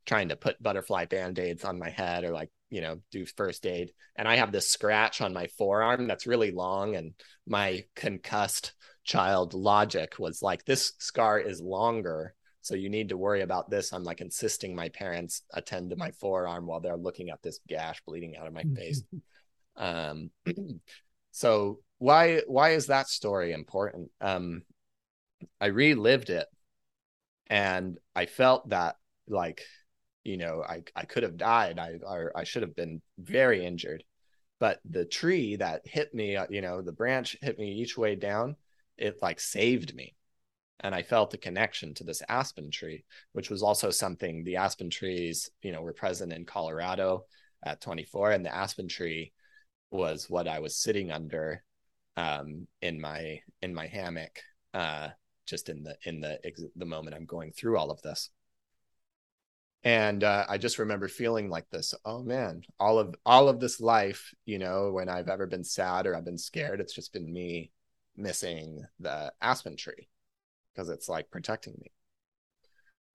trying to put butterfly band-aids on my head or like, you know, do first aid. And I have this scratch on my forearm that's really long and my concussed child logic was like this scar is longer so you need to worry about this. I'm like insisting my parents attend to my forearm while they're looking at this gash bleeding out of my face. Um, so why why is that story important? Um, I relived it, and I felt that like you know I I could have died. I or I should have been very injured, but the tree that hit me, uh, you know, the branch hit me each way down. It like saved me and I felt a connection to this aspen tree, which was also something the aspen trees, you know, were present in Colorado at 24, and the aspen tree was what I was sitting under um, in my in my hammock, uh, just in the in the the moment I'm going through all of this. And uh, i just remember feeling like this oh man all of all of this life you know when i've ever been sad or i've been scared it's just been me missing the aspen tree because it's like protecting me.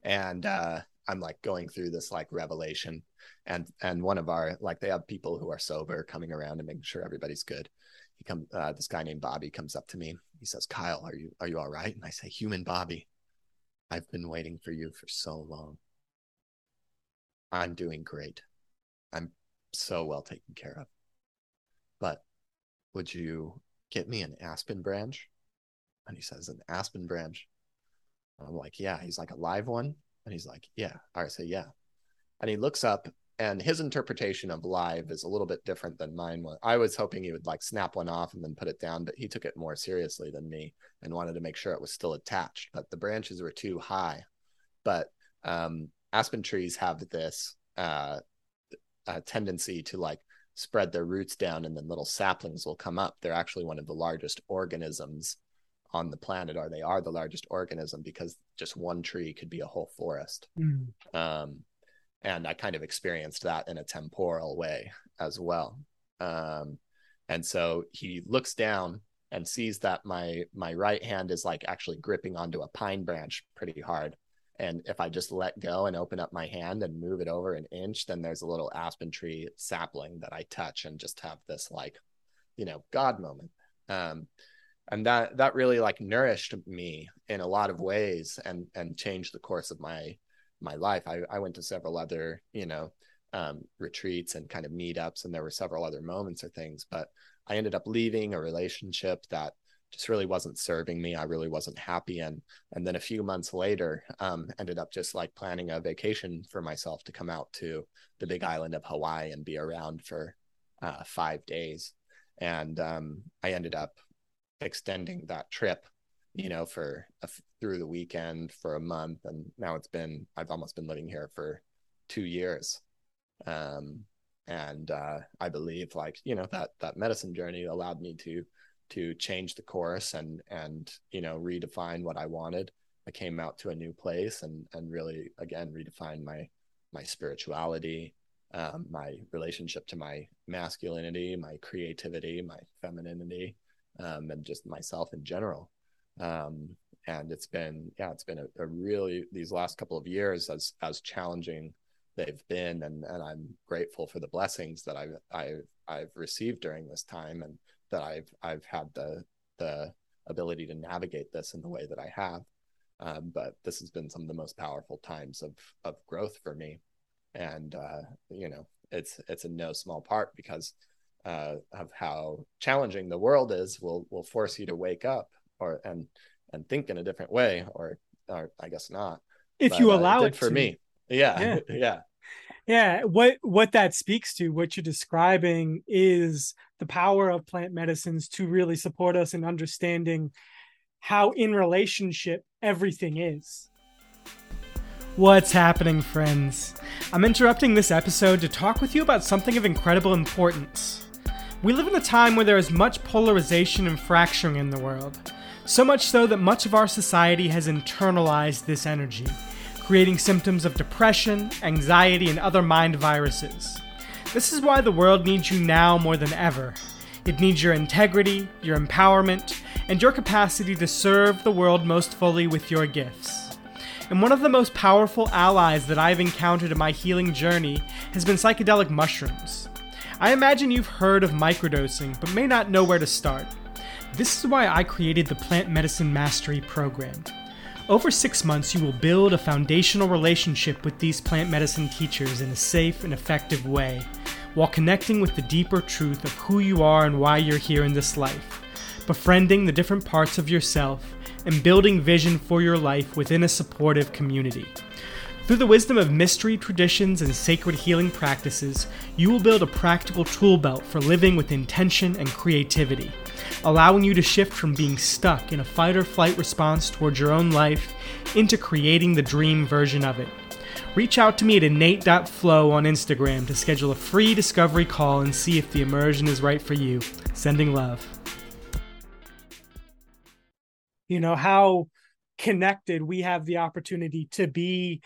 And uh i'm like going through this like revelation and and one of our like they have people who are sober coming around and making sure everybody's good. He come uh, this guy named bobby comes up to me. He says kyle are you are you all right? And i say human bobby i've been waiting for you for so long I'm doing great. I'm so well taken care of. But would you get me an aspen branch? And he says, An aspen branch. I'm like, Yeah. He's like, A live one? And he's like, Yeah. I say, Yeah. And he looks up, and his interpretation of live is a little bit different than mine was. I was hoping he would like snap one off and then put it down, but he took it more seriously than me and wanted to make sure it was still attached. But the branches were too high. But um, aspen trees have this uh, tendency to like spread their roots down and then little saplings will come up. They're actually one of the largest organisms on the planet, or they are the largest organism because just one tree could be a whole forest. Mm. Um, and I kind of experienced that in a temporal way as well. Um, and so he looks down and sees that my my right hand is like actually gripping onto a pine branch pretty hard and if I just let go and open up my hand and move it over an inch, then there's a little aspen tree sapling that I touch and just have this like, you know, God moment. Um, and that that really like nourished me in a lot of ways and and changed the course of my my life. I, I went to several other, you know, um, retreats and kind of meetups, and there were several other moments or things, but I ended up leaving a relationship that just really wasn't serving me. I really wasn't happy. And and then a few months later, um, ended up just like planning a vacation for myself to come out to the big island of Hawaii and be around for uh, five days. And um, I ended up extending that trip, you know, for a, through the weekend for a month. And now it's been I've almost been living here for two years. Um, and uh, I believe like you know that that medicine journey allowed me to to change the course and and you know redefine what I wanted. I came out to a new place and and really again redefine my my spirituality, um, my relationship to my masculinity, my creativity, my femininity, um, and just myself in general. Um, and it's been yeah, it's been a, a, really these last couple of years as as challenging they've been, and and I'm grateful for the blessings that I've I've I've received during this time and that I've I've had the the ability to navigate this in the way that I have. Um, but this has been some of the most powerful times of of growth for me, and uh, you know it's it's in no small part because uh, of how challenging the world is. Will will force you to wake up or and and think in a different way, or or I guess not. If but, you allow uh, it, it for to. me, yeah, yeah, yeah yeah what what that speaks to what you're describing is the power of plant medicines to really support us in understanding how in relationship everything is What's happening, friends? I'm interrupting this episode to talk with you about something of incredible importance. We live in a time where there is much polarization and fracturing in the world, so much so that much of our society has internalized this energy creating symptoms of depression, anxiety, and other mind viruses. This is why the world needs you now more than ever. It needs your integrity, your empowerment, and your capacity to serve the world most fully with your gifts. And one of the most powerful allies that I've encountered in my healing journey has been psychedelic mushrooms. I imagine you've heard of microdosing, but may not know where to start. This is why I created the Plant Medicine Mastery Program. Over six months, you will build a foundational relationship with these plant medicine teachers in a safe and effective way, while connecting with the deeper truth of who you are and why you're here in this life, befriending the different parts of yourself, and building vision for your life within a supportive community. Through the wisdom of mystery traditions and sacred healing practices, you will build a practical tool belt for living with intention and creativity allowing you to shift from being stuck in a fight or flight response towards your own life into creating the dream version of it. Reach out to me at innate.flow on Instagram to schedule a free discovery call and see if the immersion is right for you. Sending love. You know, how connected we have the opportunity to be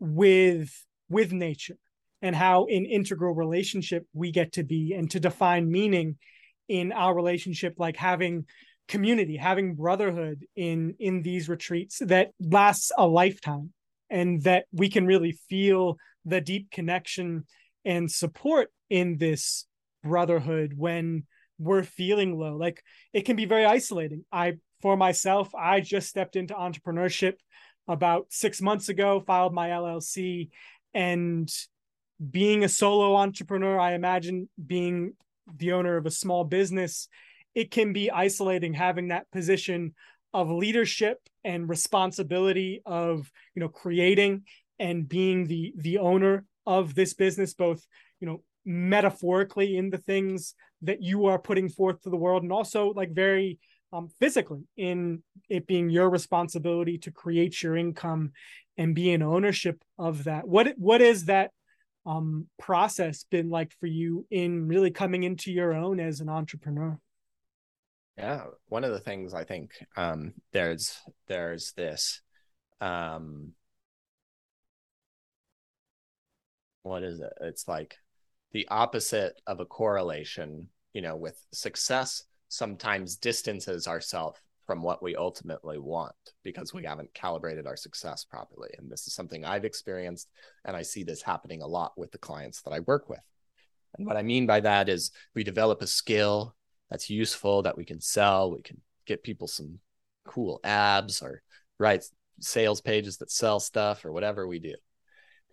with with nature and how in integral relationship we get to be and to define meaning in our relationship like having community having brotherhood in in these retreats that lasts a lifetime and that we can really feel the deep connection and support in this brotherhood when we're feeling low. Like it can be very isolating. I for myself i just stepped into entrepreneurship about 6 months ago filed my llc and being a solo entrepreneur i imagine being the owner of a small business it can be isolating having that position of leadership and responsibility of you know creating and being the the owner of this business both you know metaphorically in the things that you are putting forth to the world and also like very um, physically in it being your responsibility to create your income and be in ownership of that. What what is that um, process been like for you in really coming into your own as an entrepreneur yeah, one of the things I think um, there's there's this um, what is it? It's like the opposite of a correlation. You know, with success, sometimes distances ourselves from what we ultimately want because we haven't calibrated our success properly. And this is something I've experienced, and I see this happening a lot with the clients that I work with. And what I mean by that is we develop a skill that's useful that we can sell. We can get people some cool abs or write sales pages that sell stuff or whatever we do.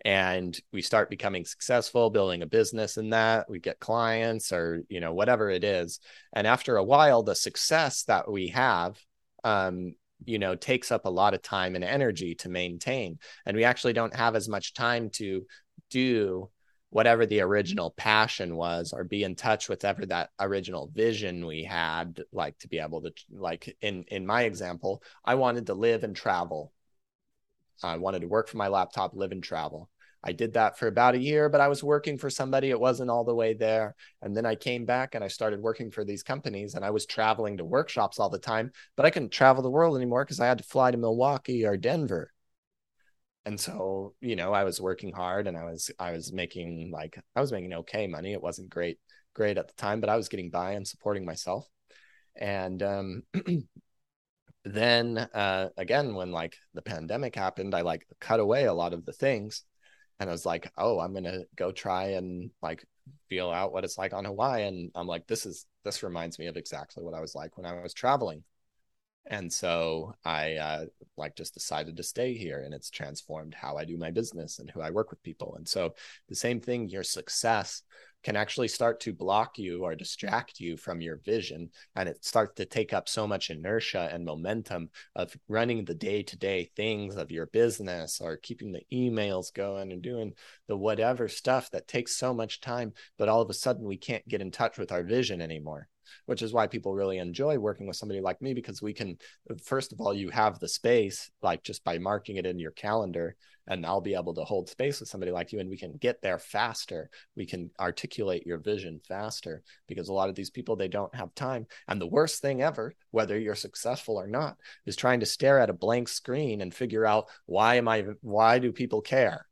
And we start becoming successful, building a business in that. We get clients or, you know, whatever it is. And after a while, the success that we have, um, you know, takes up a lot of time and energy to maintain. And we actually don't have as much time to do whatever the original passion was or be in touch with ever that original vision we had like to be able to like in in my example i wanted to live and travel i wanted to work for my laptop live and travel i did that for about a year but i was working for somebody it wasn't all the way there. And then i came back and i started working for these companies and i was traveling to workshops all the time but i couldn't travel the world anymore because i had to fly to milwaukee or denver. And so you know i was working hard and i was i was making like i was making okay money. It wasn't great great at the time but i was getting by and supporting myself. And um then uh again when like the pandemic happened i like cut away a lot of the things and i was like oh i'm gonna go try and like feel out what it's like on hawaii. And i'm like this is this reminds me of exactly what i was like when i was traveling and so i uh, like just decided to stay here and it's transformed how i do my business and who i work with people. And so the same thing your success can actually start to block you or distract you from your vision and it starts to take up so much inertia and momentum of running the day-to-day things of your business or keeping the emails going and doing the whatever stuff that takes so much time but all of a sudden we can't get in touch with our vision anymore which is why people really enjoy working with somebody like me because we can first of all you have the space like just by marking it in your calendar and I'll be able to hold space with somebody like you and we can get there faster. We can articulate your vision faster because a lot of these people they don't have time. And the worst thing ever whether you're successful or not is trying to stare at a blank screen and figure out why am I why do people care?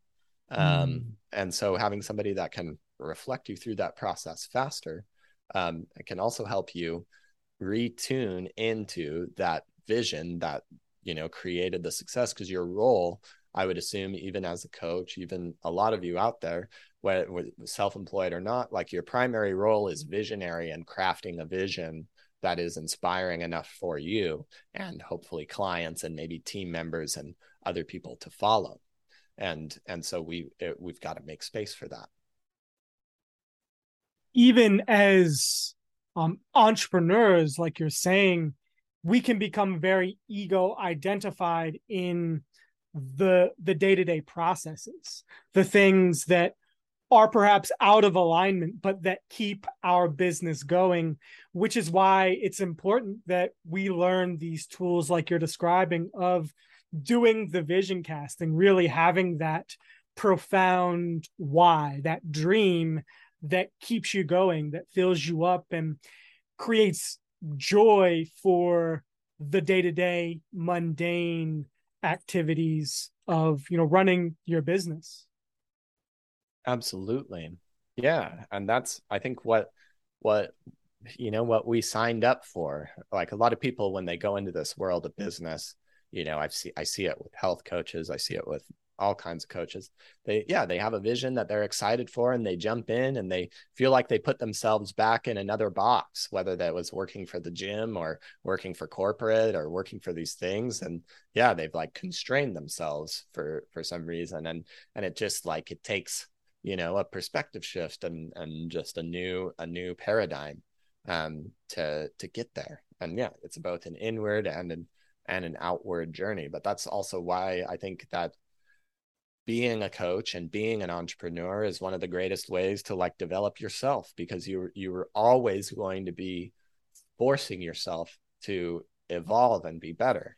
Mm. um, and so having somebody that can reflect you through that process faster um, can also help you retune into that vision that you know created the success. Because your role i would assume even as a coach even a lot of you out there whether self-employed or not like your primary role is visionary and crafting a vision that is inspiring enough for you and hopefully clients and maybe team members and other people to follow. And and so we it, we've got to make space for that even as um, entrepreneurs, like you're saying, we can become very ego identified in the the day-to-day processes the things that are perhaps out of alignment but that keep our business going which is why it's important that we learn these tools like you're describing of doing the vision casting really having that profound why that dream that keeps you going, that fills you up and creates joy for the day-to-day mundane activities of, you know, running your business. Absolutely. Yeah. And that's, I think, what, what, you know, what we signed up for. Like a lot of people, when they go into this world of business, you know, I see, I see it with health coaches, I see it with all kinds of coaches. They, yeah, they have a vision that they're excited for and they jump in and they feel like they put themselves back in another box, whether that was working for the gym or working for corporate or working for these things. And yeah, they've like constrained themselves for, for some reason. And, and it just like, it takes, you know, a perspective shift and, and just a new, a new paradigm um, to, to get there. And yeah, it's both an inward and an, and an outward journey. But that's also why I think that being a coach and being an entrepreneur is one of the greatest ways to like develop yourself because you you're always going to be forcing yourself to evolve and be better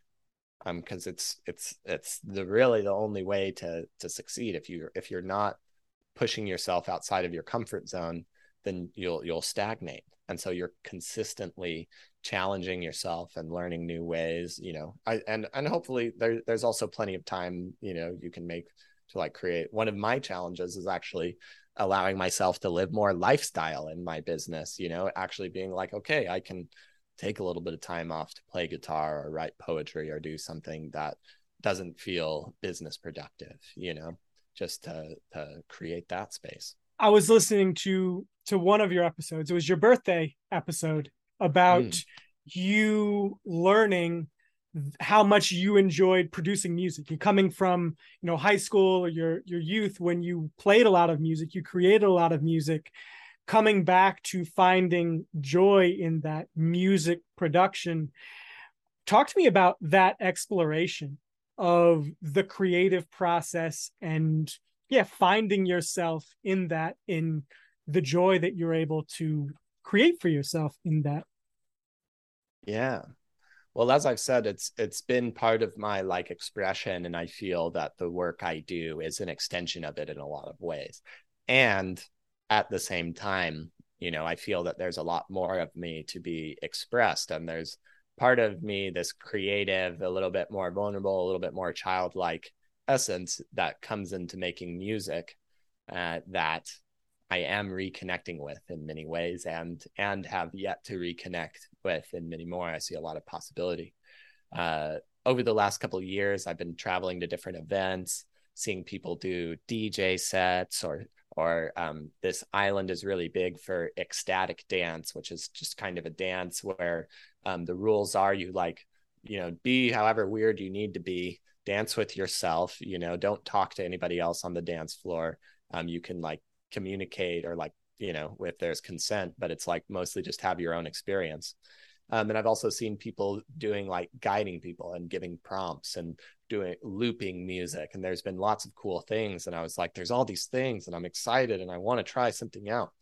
um because it's it's it's the really the only way to to succeed. If you if you're not pushing yourself outside of your comfort zone then you'll you'll stagnate. And so you're consistently challenging yourself and learning new ways you know. I and and hopefully there, there's also plenty of time you know you can make to like create one of my challenges is actually allowing myself to live more lifestyle in my business you know actually being like okay i can take a little bit of time off to play guitar or write poetry or do something that doesn't feel business productive you know just to to create that space i was listening to to one of your episodes it was your birthday episode about mm. you learning how much you enjoyed producing music. You're coming from, you know, high school or your your youth when you played a lot of music, you created a lot of music, coming back to finding joy in that music production. Talk to me about that exploration of the creative process and yeah, finding yourself in that in the joy that you're able to create for yourself in that. Yeah well as i've said it's it's been part of my like expression and i feel that the work i do is an extension of it in a lot of ways. And at the same time you know i feel that there's a lot more of me to be expressed and there's part of me this creative a little bit more vulnerable a little bit more childlike essence that comes into making music uh, that I am reconnecting with in many ways and and have yet to reconnect with in many more. I see a lot of possibility. Uh, over the last couple of years, I've been traveling to different events, seeing people do DJ sets or or um, this island is really big for ecstatic dance, which is just kind of a dance where um, the rules are you like, you know, be however weird you need to be, dance with yourself, you know, don't talk to anybody else on the dance floor. Um, you can like communicate or like you know if there's consent but it's like mostly just have your own experience. Um, and i've also seen people doing like guiding people and giving prompts and doing looping music. And there's been lots of cool things. And i was like there's all these things and i'm excited and i want to try something out.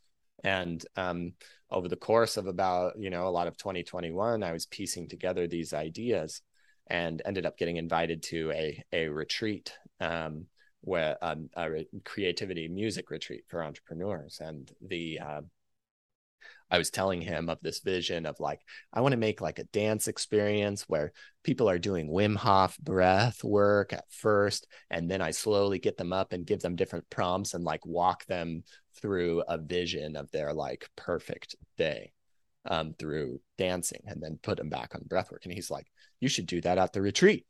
And um, over the course of about you know a lot of 2021 i was piecing together these ideas and ended up getting invited to a a retreat um, where um, a creativity music retreat for entrepreneurs and the uh, I was telling him of this vision of like, I want to make like a dance experience where people are doing Wim Hof breath work at first. And then I slowly get them up and give them different prompts and like walk them through a vision of their like perfect day um, through dancing and then put them back on breath work. And he's like, You should do that at the retreat.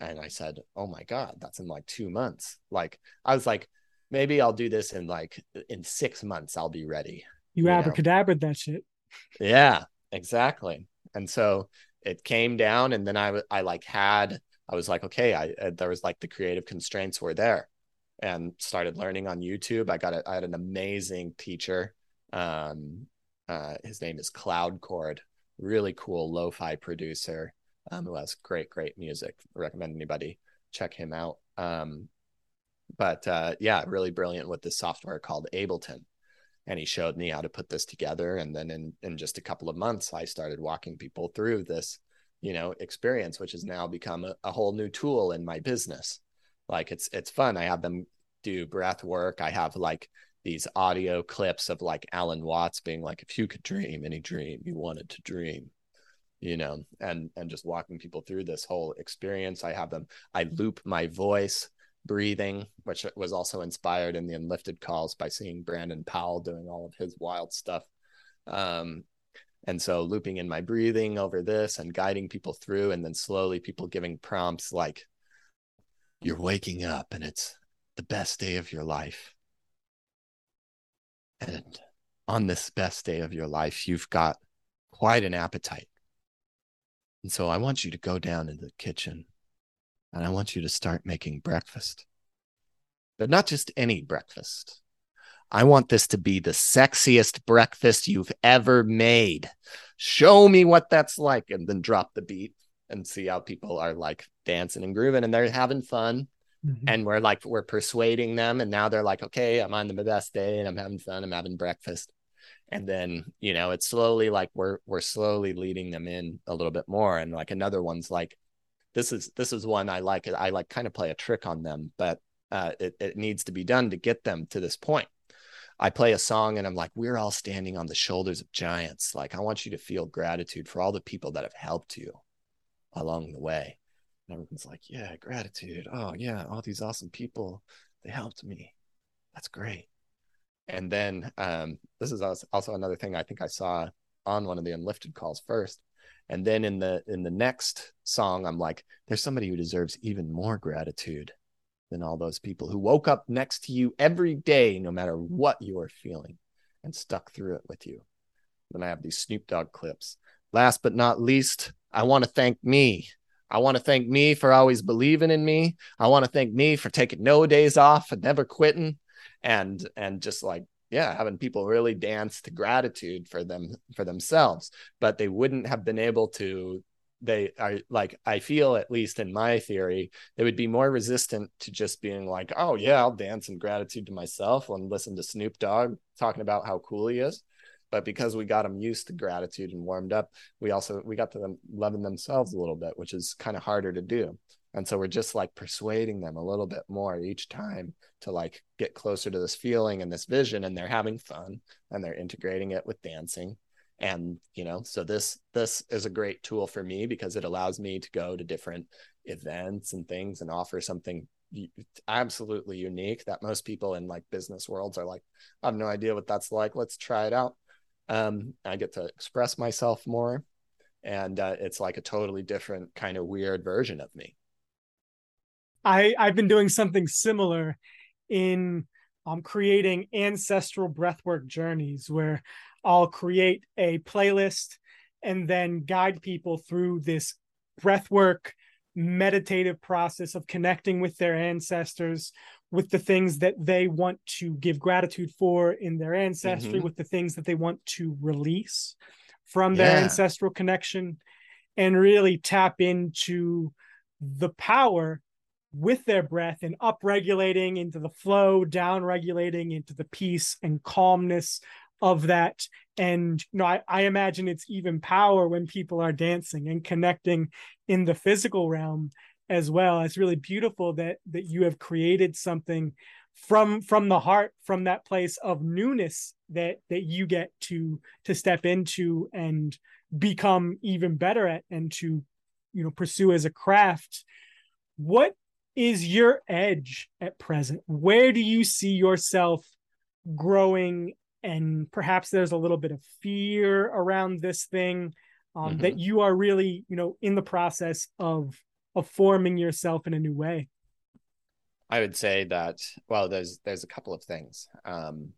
And I said, Oh my God, that's in like two months. Like, I was like, maybe I'll do this in like in six months, I'll be ready. You, you abracadabraed that shit. Yeah, exactly. And so it came down, and then I, I like had, I was like, okay, I, uh, there was like the creative constraints were there and started learning on YouTube. I got a, I had an amazing teacher. Um, uh, his name is Cloud Chord, really cool lo-fi producer um, who has great, great music. I recommend anybody check him out. Um, but uh, yeah, really brilliant with this software called Ableton. And he showed me how to put this together. And then in, in just a couple of months, I started walking people through this, you know, experience, which has now become a, a whole new tool in my business. Like it's it's fun. I have them do breath work. I have like these audio clips of like Alan Watts being like, if you could dream any dream you wanted to dream, you know and and just walking people through this whole experience i have them i loop my voice breathing, which was also inspired in the Enlifted calls by seeing Brandon Powell doing all of his wild stuff. Um, and so looping in my breathing over this and guiding people through, and then slowly people giving prompts like, You're waking up and it's the best day of your life. And on this best day of your life, you've got quite an appetite. And so I want you to go down into the kitchen and I want you to start making breakfast. But not just any breakfast. I want this to be the sexiest breakfast you've ever made. Show me what that's like. And then drop the beat and see how people are like dancing and grooving and they're having fun. Mm-hmm. And we're like, we're persuading them. And now they're like, okay, I'm on the best day and I'm having fun. I'm having breakfast. And then, you know, it's slowly like we're we're slowly leading them in a little bit more. And like another one's like, this is this is one I like. I like kind of play a trick on them, but uh, it, it needs to be done to get them to this point. I play a song and I'm like, we're all standing on the shoulders of giants. Like, I want you to feel gratitude for all the people that have helped you along the way. And everyone's like, yeah, gratitude. Oh, yeah, all these awesome people, they helped me. That's great. And then um, this is also another thing I think I saw on one of the enlifted calls first. And then in the in the next song, I'm like, there's somebody who deserves even more gratitude than all those people who woke up next to you every day, no matter what you are feeling, and stuck through it with you. Then I have these Snoop Dogg clips. Last but not least, I want to thank me. I want to thank me for always believing in me. I want to thank me for taking no days off and never quitting and and just like yeah having people really dance to gratitude for them for themselves. But they wouldn't have been able to they are like i feel at least in my theory they would be more resistant to just being like oh yeah i'll dance in gratitude to myself and listen to snoop dogg talking about how cool he is. But because we got them used to gratitude and warmed up we also we got to them loving themselves a little bit which is kind of harder to do and so we're just like persuading them a little bit more each time to like get closer to this feeling and this vision and they're having fun and they're integrating it with dancing. And you know so this this is a great tool for me because it allows me to go to different events and things and offer something absolutely unique that most people in like business worlds are like i have no idea what that's like. Let's try it out. Um i get to express myself more and uh, it's like a totally different kind of weird version of me i i've been doing something similar in um, creating ancestral breathwork journeys where I'll create a playlist and then guide people through this breathwork meditative process of connecting with their ancestors with the things that they want to give gratitude for in their ancestry mm-hmm. with the things that they want to release from their yeah. ancestral connection and really tap into the power with their breath and up regulating into the flow down regulating into the peace and calmness of that. And you know I, I imagine it's even power when people are dancing and connecting in the physical realm as well. It's really beautiful that that you have created something from from the heart from that place of newness that that you get to to step into and become even better at and to you know pursue as a craft. What is your edge at present? Where do you see yourself growing? And perhaps there's a little bit of fear around this thing um, mm-hmm. that you are really you know in the process of of forming yourself in a new way. I would say that well there's there's a couple of things. Um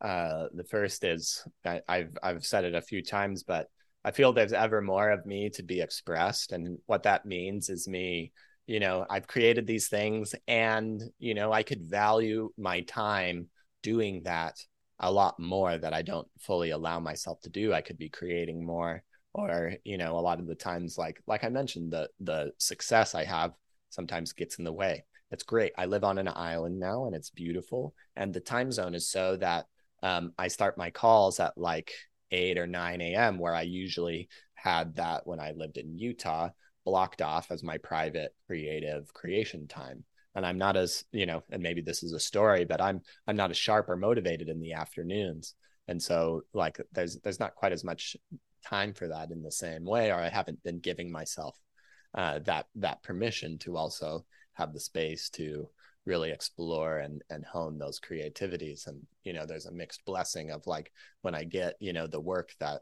uh the first is I, i've i've said it a few times but i feel there's ever more of me to be expressed. And what that means is me you know i've created these things and you know i could value my time doing that a lot more that I don't fully allow myself to do. I could be creating more or you know a lot of the times like like I mentioned the the success I have sometimes gets in the way. It's great. I live on an island now and it's beautiful and the time zone is so that um, I start my calls at like 8 or 9 a.m. where I usually had that when I lived in Utah blocked off as my private creative creation time. And i'm not as you know and maybe this is a story but i'm i'm not as sharp or motivated in the afternoons. And so like there's there's not quite as much time for that in the same way or i haven't been giving myself uh, that that permission to also have the space to really explore and and hone those creativities. And you know there's a mixed blessing of like when i get you know the work that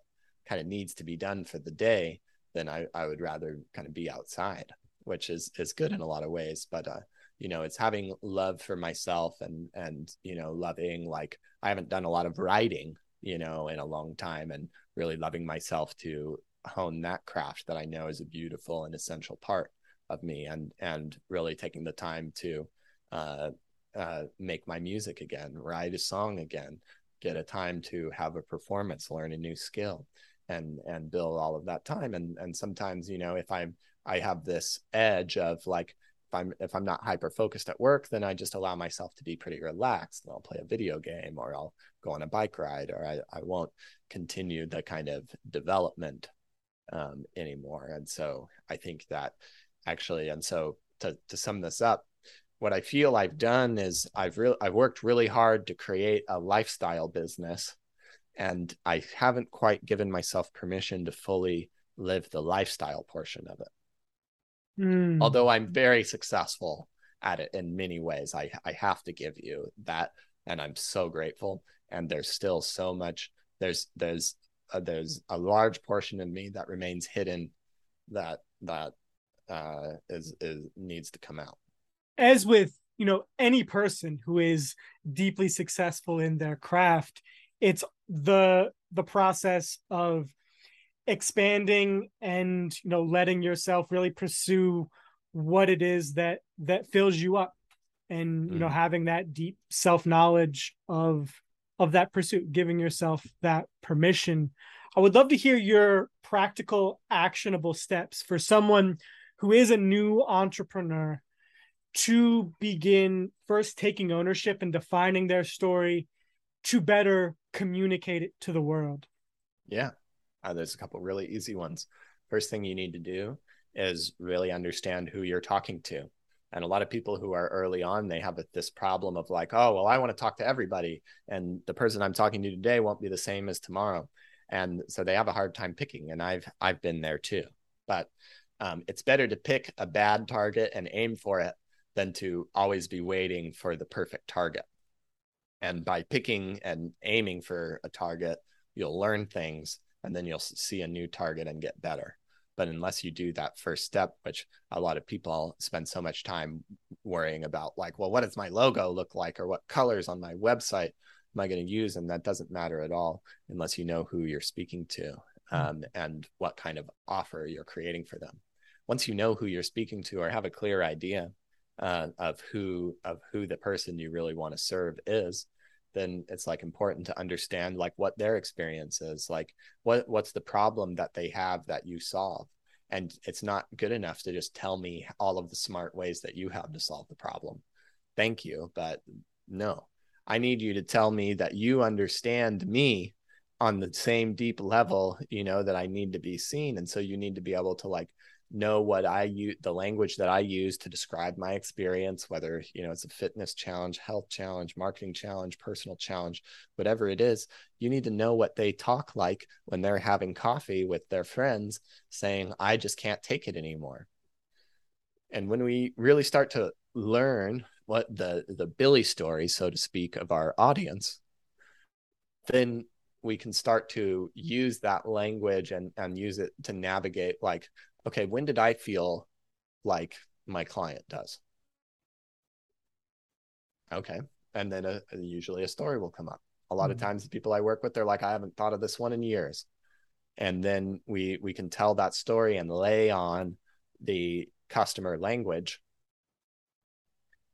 kind of needs to be done for the day then i i would rather kind of be outside which is is good in a lot of ways. But uh you know it's having love for myself and and you know loving like i haven't done a lot of writing you know in a long time and really loving myself to hone that craft that i know is a beautiful and essential part of me and and really taking the time to uh, uh, make my music again write a song again get a time to have a performance learn a new skill and and build all of that time and and sometimes you know if i'm i have this edge of like if I'm if I'm not hyper focused at work, then I just allow myself to be pretty relaxed. And I'll play a video game or I'll go on a bike ride or I, I won't continue the kind of development um, anymore. And so I think that actually, and so to to sum this up, what I feel I've done is I've really I've worked really hard to create a lifestyle business, and I haven't quite given myself permission to fully live the lifestyle portion of it. Mm. Although I'm very successful at it in many ways, I I have to give you that, and I'm so grateful. And there's still so much. There's there's uh, there's a large portion of me that remains hidden, that that uh, is is needs to come out. As with you know any person who is deeply successful in their craft, it's the the process of expanding and you know letting yourself really pursue what it is that that fills you up and you know mm. having that deep self knowledge of of that pursuit giving yourself that permission i would love to hear your practical actionable steps for someone who is a new entrepreneur to begin first taking ownership and defining their story to better communicate it to the world yeah uh, there's a couple really easy ones. First thing you need to do is really understand who you're talking to. And a lot of people who are early on, they have this problem of like, oh, well, I want to talk to everybody. And the person I'm talking to today won't be the same as tomorrow. And so they have a hard time picking. And I've I've been there too. But um, it's better to pick a bad target and aim for it than to always be waiting for the perfect target. And by picking and aiming for a target, you'll learn things and then you'll see a new target and get better. But unless you do that first step which a lot of people spend so much time worrying about like well what does my logo look like or what colors on my website am i going to use? And that doesn't matter at all unless you know who you're speaking to hmm. um, and what kind of offer you're creating for them. Once you know who you're speaking to or have a clear idea uh, of who of who the person you really want to serve is then it's like important to understand like what their experience is like what what's the problem that they have that you solve? And it's not good enough to just tell me all of the smart ways that you have to solve the problem. Thank you but no. I need you to tell me that you understand me on the same deep level you know that i need to be seen. And so you need to be able to like know what I use, the language that I use to describe my experience, whether, you know, it's a fitness challenge, health challenge, marketing challenge, personal challenge, whatever it is, you need to know what they talk like when they're having coffee with their friends saying, I just can't take it anymore. And when we really start to learn what the, the Billy story, so to speak, of our audience, then we can start to use that language and, and use it to navigate like okay, when did I feel like my client does? Okay. And then a, usually a story will come up. A lot mm-hmm. of times the people I work with, they're like, I haven't thought of this one in years. And then we we can tell that story and lay on the customer language.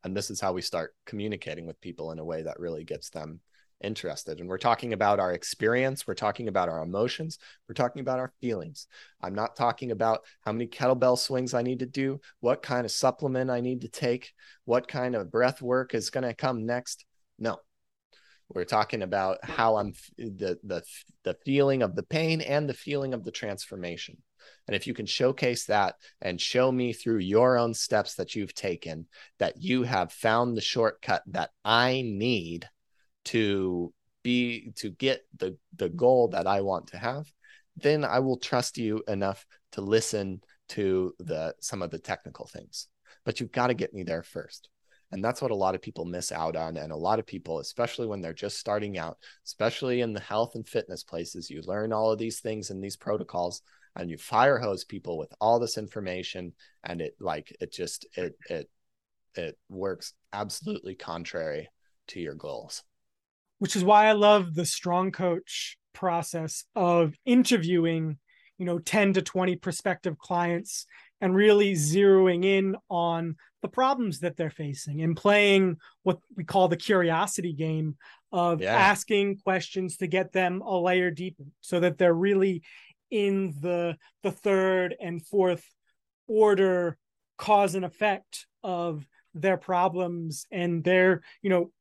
And this is how we start communicating with people in a way that really gets them interested. And we're talking about our experience, we're talking about our emotions, we're talking about our feelings. I'm not talking about how many kettlebell swings I need to do, what kind of supplement I need to take, what kind of breath work is going to come next. No. We're talking about how I'm the the the feeling of the pain and the feeling of the transformation. And if you can showcase that and show me through your own steps that you've taken that you have found the shortcut that I need to be to get the the goal that I want to have, then I will trust you enough to listen to the some of the technical things. but you've got to get me there first. And that's what a lot of people miss out on. And a lot of people, especially when they're just starting out, especially in the health and fitness places, you learn all of these things and these protocols and you fire hose people with all this information. And it like, it just, it, it, it works absolutely contrary to your goals. Which is why I love the strong coach process of interviewing, you know, 10 to 20 prospective clients and really zeroing in on the problems that they're facing and playing what we call the curiosity game of yeah. asking questions to get them a layer deeper so that they're really in the the third and fourth order cause and effect of their problems and they're you know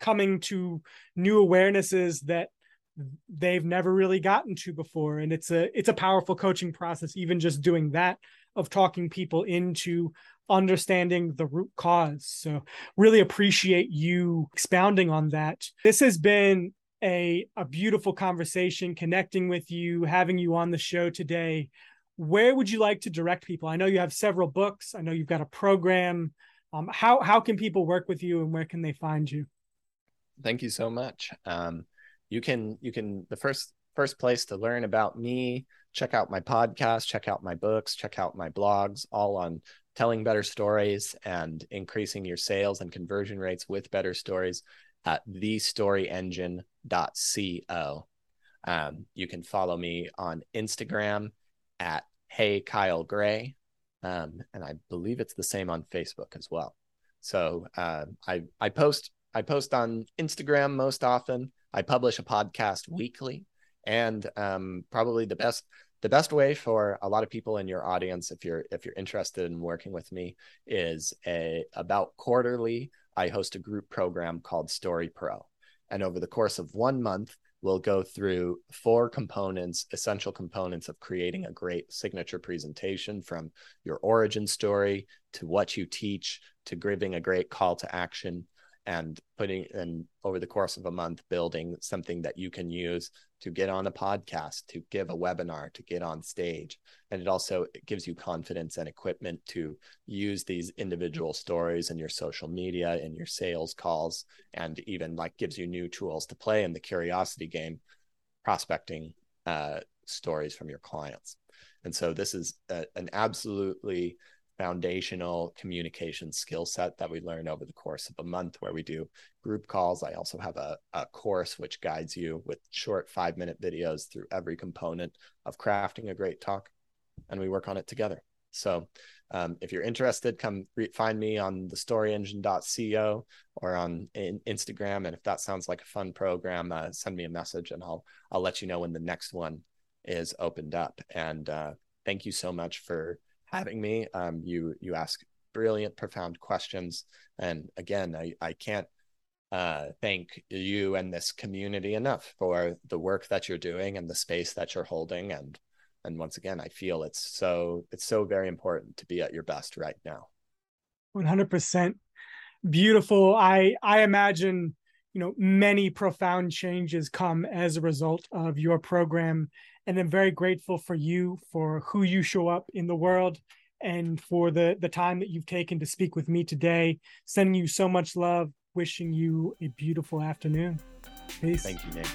coming to new awarenesses that they've never really gotten to before and it's a it's a powerful coaching process even just doing that of talking people into understanding the root cause. So really appreciate you expounding on that. This has been a, a beautiful conversation, connecting with you, having you on the show today. Where would you like to direct people? I know you have several books. I know you've got a program. Um, how how can people work with you, and where can they find you? Thank you so much. Um, you can you can the first first place to learn about me check out my podcast, check out my books, check out my blogs, all on telling better stories and increasing your sales and conversion rates with better stories at thestoryengine.co. Um, you can follow me on Instagram at Hey Kyle Gray. Um, and I believe it's the same on Facebook as well. So uh, I I post I post on Instagram most often. I publish a podcast weekly. And um, probably the best the best way for a lot of people in your audience if you're if you're interested in working with me is a about quarterly i host a group program called story pro. And over the course of one month we'll go through four components essential components of creating a great signature presentation from your origin story to what you teach to giving a great call to action and putting and over the course of a month building something that you can use to get on a podcast to give a webinar to get on stage. And it also gives you confidence and equipment to use these individual stories in your social media in your sales calls and even like gives you new tools to play in the curiosity game prospecting uh, stories from your clients. And so this is a, an absolutely foundational communication skill set that we learn over the course of a month where we do group calls. I also have a, a course which guides you with short five minute videos through every component of crafting a great talk, and we work on it together. So um, if you're interested, come re- find me on the storyengine.co or on in- Instagram. And if that sounds like a fun program, uh, send me a message and I'll I'll let you know when the next one is opened up. And uh, thank you so much for having me. Um, you you ask brilliant, profound questions, and again, I I can't uh, thank you and this community enough for the work that you're doing and the space that you're holding. And and once again i feel it's so it's so very important to be at your best right now. 100% beautiful. I i imagine you know many profound changes come as a result of your program and i'm very grateful for you for who you show up in the world and for the the time that you've taken to speak with me today. Sending you so much love. Wishing you a beautiful afternoon. Peace. Thank you nick